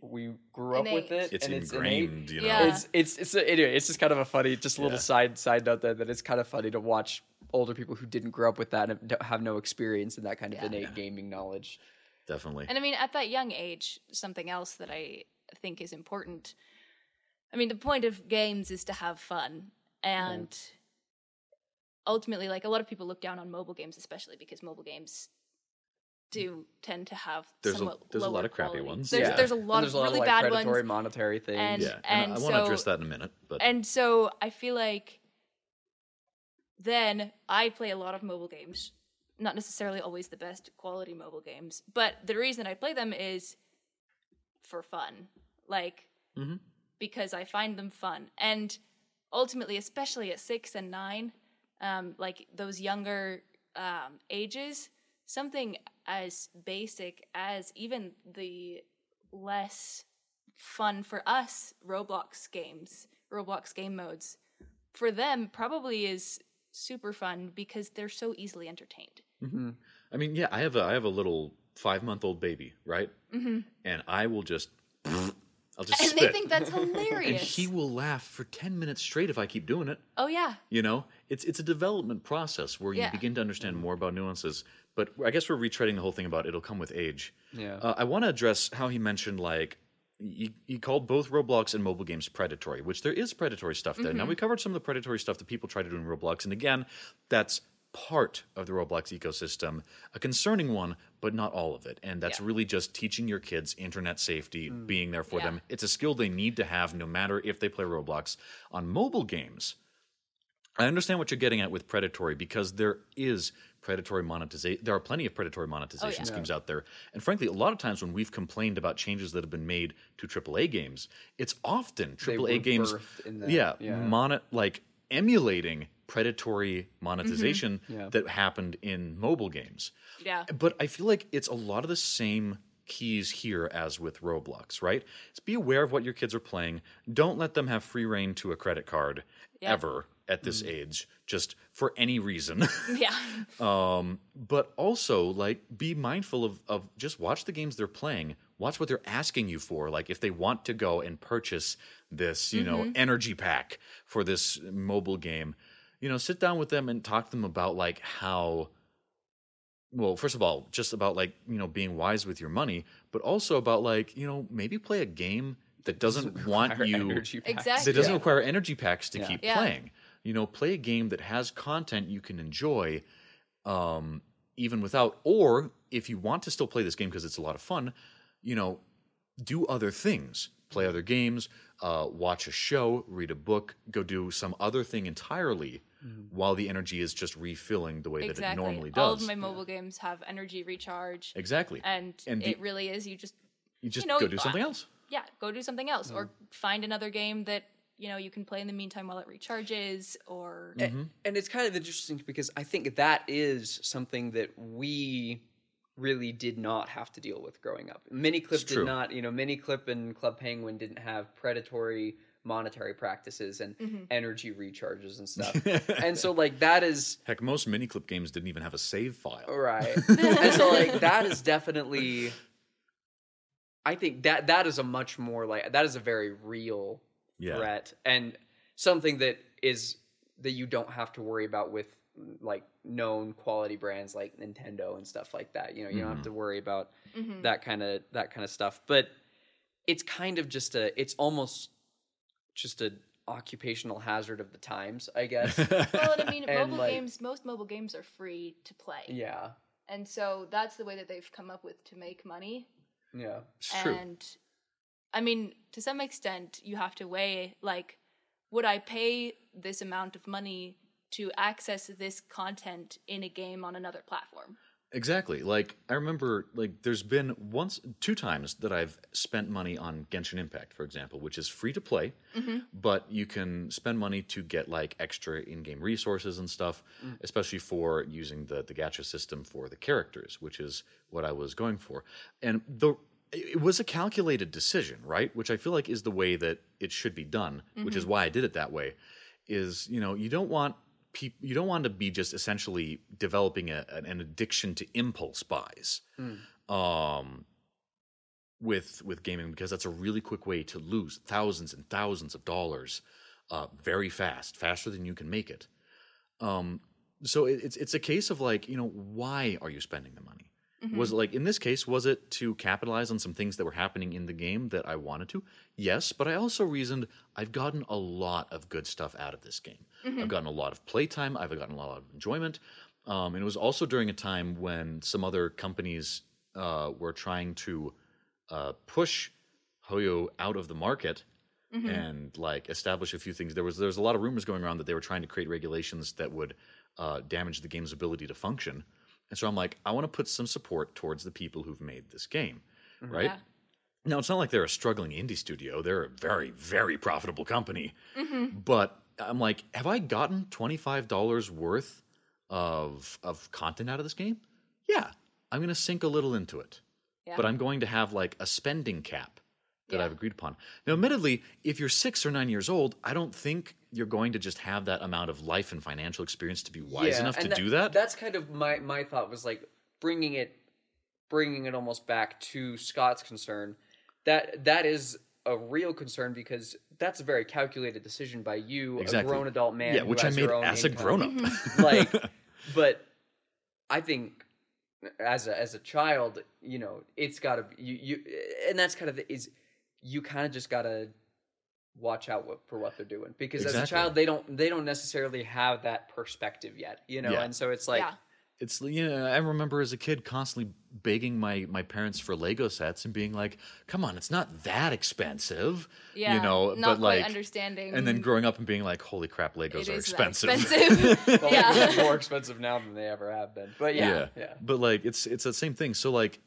we grew up with it, It's and it's ingrained, innate. you know. Yeah. It's it's it's anyway. It's just kind of a funny, just a little Yeah. side side note there that it's kind of funny to watch older people who didn't grow up with that and don't- have no experience in that kind of Yeah. innate gaming knowledge. Definitely. And I mean, at that young age, something else that I think is important. I mean, the point of games is to have fun, and ultimately, like a lot of people look down on mobile games, especially because mobile games do tend to have There's a- somewhat there's a lot of crappy quality. ones. There's Yeah. there's a And lot there's of a lot really of like bad predatory ones, monetary things. and- yeah, and, I, I want to so- address that in a minute, but and so I feel like then I play a lot of mobile games, not necessarily always the best quality mobile games, but the reason I play them is for fun, like Mhm. because I find them fun, and ultimately, especially at six and nine, um, like those younger um, ages, something as basic as even the less fun for us Roblox games, Roblox game modes, for them probably is super fun because they're so easily entertained. I mean, yeah, I have a I have a little five month old baby, right? Mm-hmm. And I will just, I'll just And spit, they think that's hilarious. and hilarious. he will laugh for ten minutes straight if I keep doing it. oh yeah. You know, it's it's a development process where you Yeah. begin to understand more about nuances. But I guess we're retreading the whole thing about it'll come with age. Yeah. Uh, I want to address how he mentioned like he, he called both Roblox and mobile games predatory, which there is predatory stuff there. Now we covered some of the predatory stuff that people try to do in Roblox, and again, that's part of the Roblox ecosystem, a concerning one, but not all of it. And that's Yeah. really just teaching your kids internet safety, mm. being there for Yeah. them. It's a skill they need to have no matter if they play Roblox. On mobile games, I understand what you're getting at with predatory because there is predatory monetization. There are plenty of predatory monetization oh, yeah. schemes out there. And frankly, a lot of times when we've complained about changes that have been made to AAA games, it's often AAA games, in that, yeah, yeah. monet like emulating predatory monetization Yeah. that happened in mobile games. Yeah. But I feel like it's a lot of the same keys here as with Roblox, right? It's be aware of what your kids are playing. Don't let them have free reign to a credit card Yeah. ever at this age, just for any reason. Yeah. um, but also like be mindful of, of just watch the games they're playing. Watch what they're asking you for. Like if they want to go and purchase this, you know, energy pack for this mobile game, you know, sit down with them and talk to them about like how well, first of all, just about like, you know, being wise with your money, but also about like, you know, maybe play a game that doesn't want you energy. Exactly. it doesn't Yeah. require energy packs to Yeah. keep Yeah. playing. You know, play a game that has content you can enjoy, um, even without. Or if you want to still play this game because it's a lot of fun, you know, do other things. Play other games, uh, watch a show, read a book, go do some other thing entirely, while the energy is just refilling the way that it normally does. All of my mobile games have energy recharge, exactly. and, And the- it really is you just you just know, go do something else. yeah go do something else or find another game that you know you can play in the meantime while it recharges or Mm-hmm. A- And it's kind of interesting because I think that is something that we really did not have to deal with growing up. Miniclip It's did not, you know, Miniclip and Club Penguin didn't have predatory monetary practices and Mm-hmm. energy recharges and stuff. and so like that is Heck, most Miniclip games didn't even have a save file. right. and so like that is definitely I think that that is a much more like that is a very real Yeah. threat and something that is that you don't have to worry about with like known quality brands like Nintendo and stuff like that. You know, you don't have to worry about Mhm. that kind of that kind of stuff. But it's kind of just a it's almost just a occupational hazard of the times, I guess. well and i mean mobile like- games most mobile games are free to play yeah. and so that's the way that they've come up with to make money Yeah. It's true. and i mean to some extent you have to weigh like would i pay this amount of money to access this content in a game on another platform Exactly. Like I remember like there's been once two times that I've spent money on Genshin Impact, for example, which is free to play, mm-hmm. but you can spend money to get like extra in-game resources and stuff, mm. especially for using the the gacha system for the characters, which is what I was going for. And the it was a calculated decision, right? Which I feel like is the way that it should be done, which is mm-hmm. why I did it that way. Is you know you don't want peop- you don't want to be just essentially developing a, an addiction to impulse buys um, with with gaming because that's a really quick way to lose thousands and thousands of dollars uh, very fast, faster than you can make it. Um, so it, it's it's a case of like you know why are you spending the money? Was it like in this case was it to capitalize on some things that were happening in the game that I wanted to? Yes, but I also reasoned I've gotten a lot of good stuff out of this game. I've gotten a lot of playtime. I've gotten a lot of enjoyment. Um, and it was also during a time when some other companies uh, were trying to uh, push Hoyo out of the market and like establish a few things. There was there was a lot of rumors going around that they were trying to create regulations that would uh, damage the game's ability to function. And so I'm like, I want to put some support towards the people who've made this game, mm-hmm. right? Yeah. Now it's not like they're a struggling indie studio; they're a very very profitable company. Mm-hmm. But I'm like, have I gotten twenty five dollars worth of of content out of this game? Yeah, I'm going to sink a little into it Yeah. but I'm going to have like a spending cap that Yeah. I've agreed upon. Now, admittedly, if you're six or nine years old, I don't think you're going to just have that amount of life and financial experience to be wise Yeah, enough to and do that. That's kind of my my thought was like bringing it, bringing it almost back to Scott's concern. That that is a real concern because that's a very calculated decision by you, Exactly. a grown adult man. yeah, who which I made your own as a grown up. Mm-hmm. like but i think as a as a child you know it's got to be you, you and that's kind of the, is you kind of just got to watch out what, for what they're doing because as a child they don't they don't necessarily have that perspective yet you know Yeah. and so it's like yeah. it's you know, I remember as a kid constantly begging my my parents for Lego sets and being like, "Come on, it's not that expensive." Yeah. you know, not but quite like understanding. and then growing up and being like, "Holy crap, it Legos are is expensive." expensive. well, yeah. more expensive now than they ever have been but yeah yeah. yeah, But like it's it's the same thing. So like,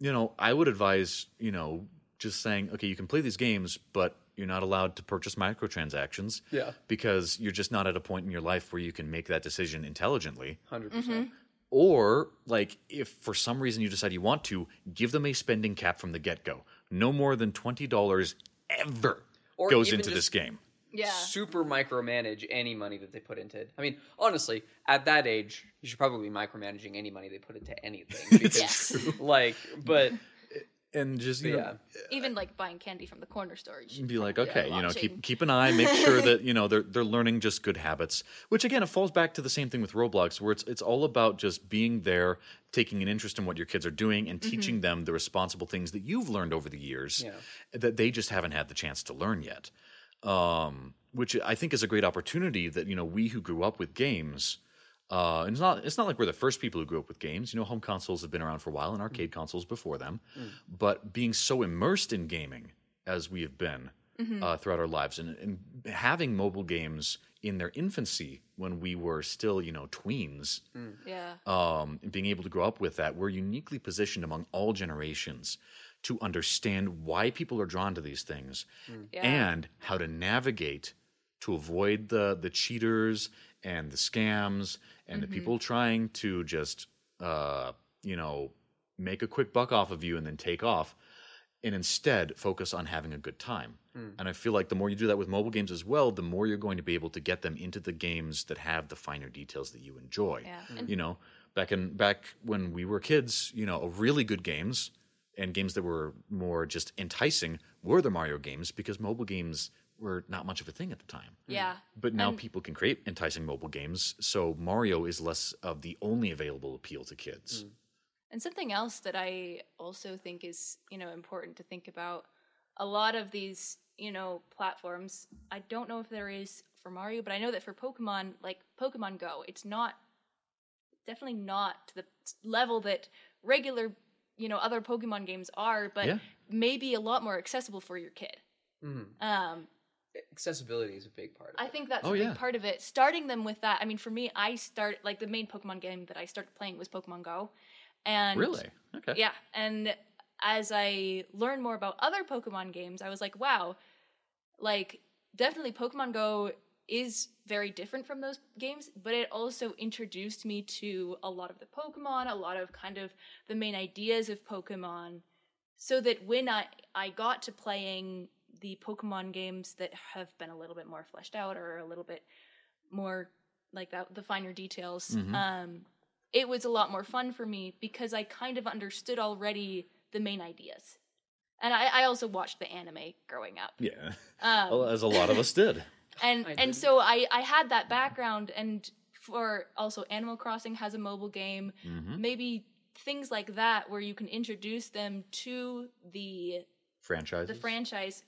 you know, I would advise, you know, just saying, okay, you can play these games, but you're not allowed to purchase microtransactions. Yeah. Because you're just not at a point in your life where you can make that decision intelligently. 100% Mm-hmm. Or like if for some reason you decide you want to, give them a spending cap from the get-go. No more than twenty dollars ever Or goes into this game. yeah. super micromanage any money that they put into it. I mean, honestly, at that age, you should probably be micromanaging any money they put into anything. Because, Yes. like, but And just you yeah, know, Even like buying candy from the corner store. You should be like, okay, be you know, keep keep an eye, make sure that you know they're they're learning just good habits. Which again, it falls back to the same thing with Roblox, where it's it's all about just being there, taking an interest in what your kids are doing, and teaching them the responsible things that you've learned over the years Yeah. that they just haven't had the chance to learn yet. Um, which I think is a great opportunity that you know we who grew up with games. Uh, and it's not it's not like we're the first people who grew up with games. You know, home consoles have been around for a while, and arcade consoles before them. But being so immersed in gaming as we have been uh, throughout our lives, and, and having mobile games in their infancy when we were still, you know, tweens, yeah. um, and being able to grow up with that, we're uniquely positioned among all generations to understand why people are drawn to these things Yeah. and how to navigate to avoid the the cheaters and the scams and the mm-hmm. people trying to just uh, you know make a quick buck off of you and then take off and instead focus on having a good time. Mm. And I feel like the more you do that with mobile games as well, the more you're going to be able to get them into the games that have the finer details that you enjoy. Yeah. And- You know, back in back when we were kids, you know, really good games and games that were more just enticing were the Mario games because mobile games were not much of a thing at the time. Yeah. But now And- people can create enticing mobile games, so Mario is less of the only available appeal to kids. And something else that I also think is, you know, important to think about a lot of these, you know, platforms, I don't know if there is for Mario, but I know that for Pokemon, like Pokemon Go, it's not definitely not to the level that regular, you know, other Pokemon games are, but Yeah. maybe a lot more accessible for your kid. Mhm. Um, accessibility is a big part. Of I think that's Oh, a big yeah. part of it. Starting them with that. I mean, for me, I start like the main Pokemon game that I started playing was Pokemon Go, and Really? Okay. yeah. And as I learned more about other Pokemon games, I was like, wow, like definitely Pokemon Go is very different from those games, but it also introduced me to a lot of the Pokemon, a lot of kind of the main ideas of Pokemon, so that when I I got to playing the Pokemon games that have been a little bit more fleshed out or a little bit more like that the finer details Mhm. um it was a lot more fun for me because I kind of understood already the main ideas. And I, I also watched the anime growing up. Yeah. Um, Well, as a lot of us did. and I and so I I had that background and for also Animal Crossing has a mobile game. Mhm. Maybe things like that where you can introduce them to the Franchises. the franchise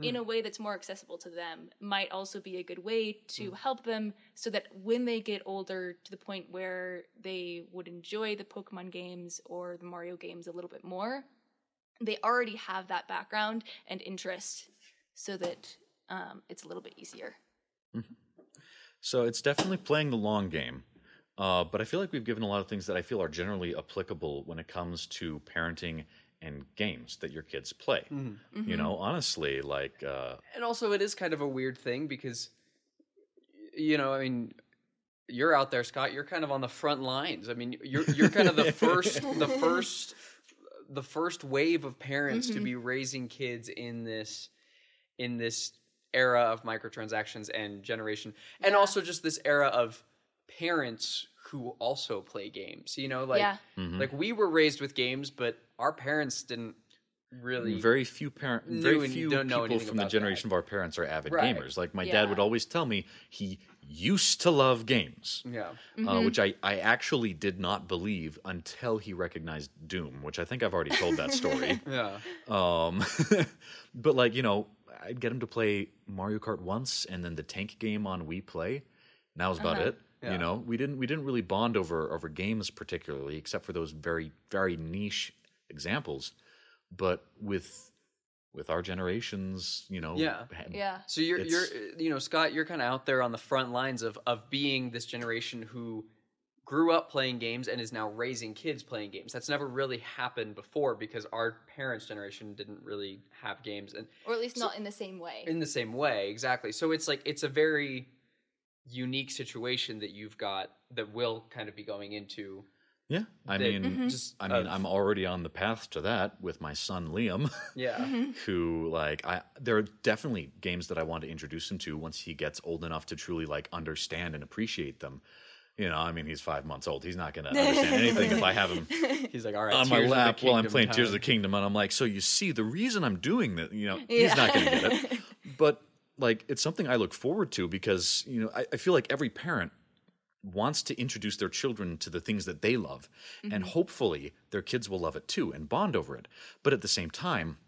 in a way that's more accessible to them might also be a good way to help them so that when they get older to the point where they would enjoy the Pokemon games or the Mario games a little bit more, they already have that background and interest so that um, it's a little bit easier. So it's definitely playing the long game. Uh, but I feel like we've given a lot of things that I feel are generally applicable when it comes to parenting and games that your kids play. Mm-hmm. You know, honestly, like uh, And also, it is kind of a weird thing because, you know, I mean, you're out there, Scott. You're kind of on the front lines. I mean, you're you're kind of the first, the first, the first wave of parents to be raising kids in this, in this era of microtransactions and generation, and Yeah. also just this era of parents who also play games. You know, like yeah. mhm. like we were raised with games, but our parents didn't really. very few parent, very few don't people anything from the about generation of our parents are avid Right. gamers. Like my Yeah. dad would always tell me he used to love games. yeah. uh, which I, I actually did not believe until he recognized Doom, which I think I've already told that story. Yeah. um, but like you know, I'd get him to play Mario Kart once, and then the tank game on Wii Play. And that was about Uh-huh. it. Yeah. You know, we didn't we didn't really bond over over games particularly, except for those very very niche examples. But with with our generations, you know, Yeah. Yeah. So you're you're you know Scott, you're kind of out there on the front lines of of being this generation who grew up playing games and is now raising kids playing games. That's never really happened before because our parents' generation didn't really have games and Or at least not in the same way. in the same way exactly. So it's like it's a very unique situation that you've got that will kind of be going into. yeah. I that mean, mm-hmm. just I mean, of- I'm already on the path to that with my son Liam. yeah. Mm-hmm. who like I there are definitely games that I want to introduce him to once he gets old enough to truly like understand and appreciate them. You know, I mean, he's five months old. He's not going to understand anything if I have him He's like, all right, on my Tears of the lap while I'm Kingdom playing Tears of the Kingdom, and I'm like, so you see, the reason I'm doing that, you know, he's not going to get it. But like, it's something I look forward to because you know, I, I feel like every parent wants to introduce their children to the things that they love, and mm-hmm. hopefully their kids will love it too and bond over it. But at the same time,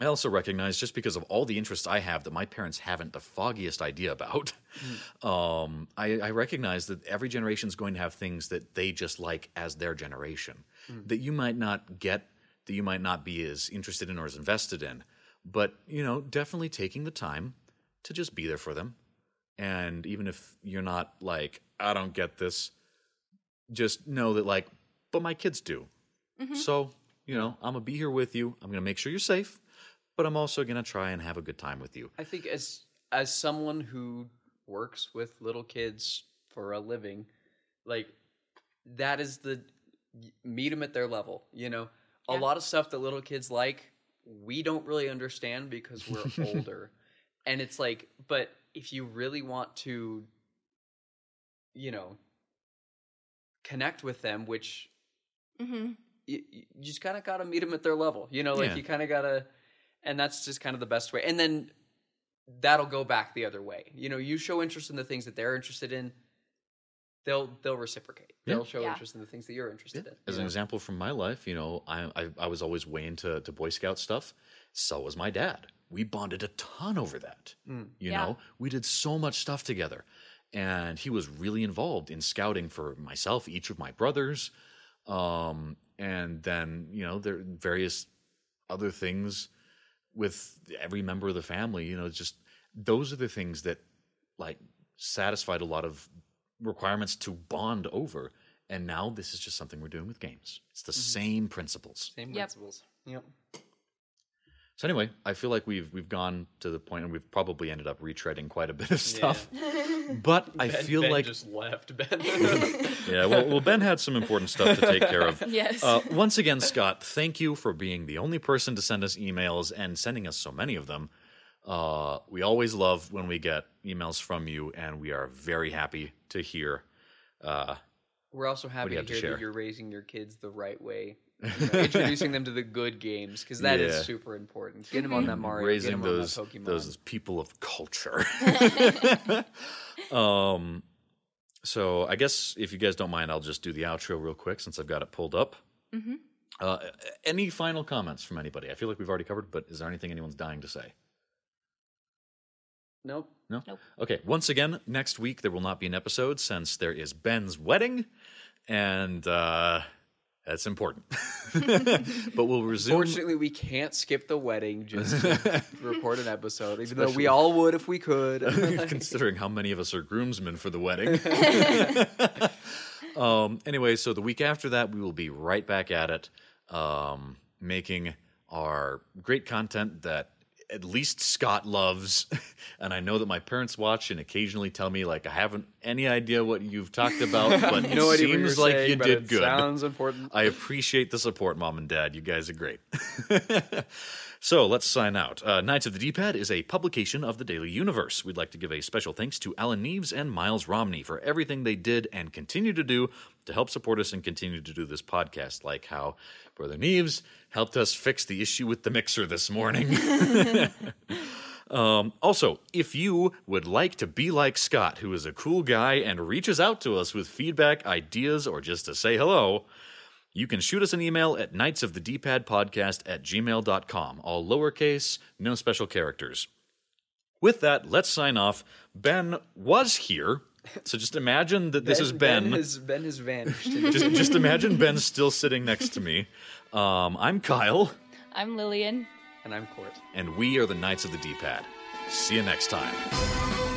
I also recognize just because of all the interests I have that my parents haven't the foggiest idea about, mm. um, I, I recognize that every generation is going to have things that they just like as their generation mm. that you might not get, that you might not be as interested in or as invested in. But, you know, definitely taking the time to just be there for them. And even if you're not like, I don't get this, just know that, like, but my kids do. Mm-hmm. So, you know, I'm going to be here with you. I'm going to make sure you're safe, but I'm also going to try and have a good time with you. I think as as someone who works with little kids for a living, like that is the meet them at their level. You know, a lot of stuff that little kids like, we don't really understand because we're older, and it's like, but if you really want to, you know, connect with them, which hmm you, you just kind of got to meet them at their level. You know, like Yeah. you kind of got to, and that's just kind of the best way. And then that'll go back the other way. You know, you show interest in the things that they're interested in, they'll they'll reciprocate. Yeah. They'll show Yeah. interest in the things that you're interested in. As you an example from my life, you know, I, I I was always way into to Boy Scout stuff. So was my dad. We bonded a ton over that. Mm. You Yeah. know, we did so much stuff together, and he was really involved in scouting for myself, each of my brothers, um, and then you know there are various other things with every member of the family. You know, just those are the things that like satisfied a lot of requirements to bond over. And now this is just something we're doing with games. It's the same principles. Same Yep. principles. Yep. So anyway, I feel like we've we've gone to the point and we've probably ended up retreading quite a bit of stuff. But I Ben- feel Ben like just left Ben. yeah, well, well, Ben had some important stuff to take care of. Yes. Uh, once again, Scott, thank you for being the only person to send us emails and sending us so many of them. Uh, we always love when we get emails from you, and we are very happy to hear. Uh, We're also happy to have to hear that you're raising your kids the right way. You know, introducing them to the good games because that is Yeah. super important. Get them on that Mario. raising get 'em those on that Pokemon. those people of culture. um, so I guess if you guys don't mind, I'll just do the outro real quick since I've got it pulled up. Mm-hmm. Uh, any final comments from anybody? I feel like we've already covered, but is there anything anyone's dying to say? Nope. No? Nope. Okay, once again, next week there will not be an episode since there is Ben's wedding, and uh, that's important. but we'll resume. Fortunately, we can't skip the wedding just to record an episode, even though we all would if we could. considering how many of us are groomsmen for the wedding. um, anyway, so the week after that, we will be right back at it, um, making our great content that at least Scott loves. And I know that my parents watch and occasionally tell me, like, I haven't any idea what you've talked about, but it no idea what seems like saying, you did good. Sounds important. I appreciate the support, mom and dad. You guys are great. so let's sign out. Uh, Knights of the D-Pad is a publication of the Daily Universe. We'd like to give a special thanks to Alan Neves and Miles Romney for everything they did and continue to do to help support us and continue to do this podcast, like how Brother Neves helped us fix the issue with the mixer this morning. Um, also, if you would like to be like Scott, who is a cool guy and reaches out to us with feedback, ideas, or just to say hello, you can shoot us an email at knights of the d-pad podcast at gmail.com. All lowercase, no special characters. With that, let's sign off. Ben was here, so just imagine that this is Ben. Ben has, ben has vanished. just, just imagine Ben still sitting next to me. Um, I'm Kyle, I'm Lillian. and I'm Court. and we are the Knights of the D-Pad. See you next time.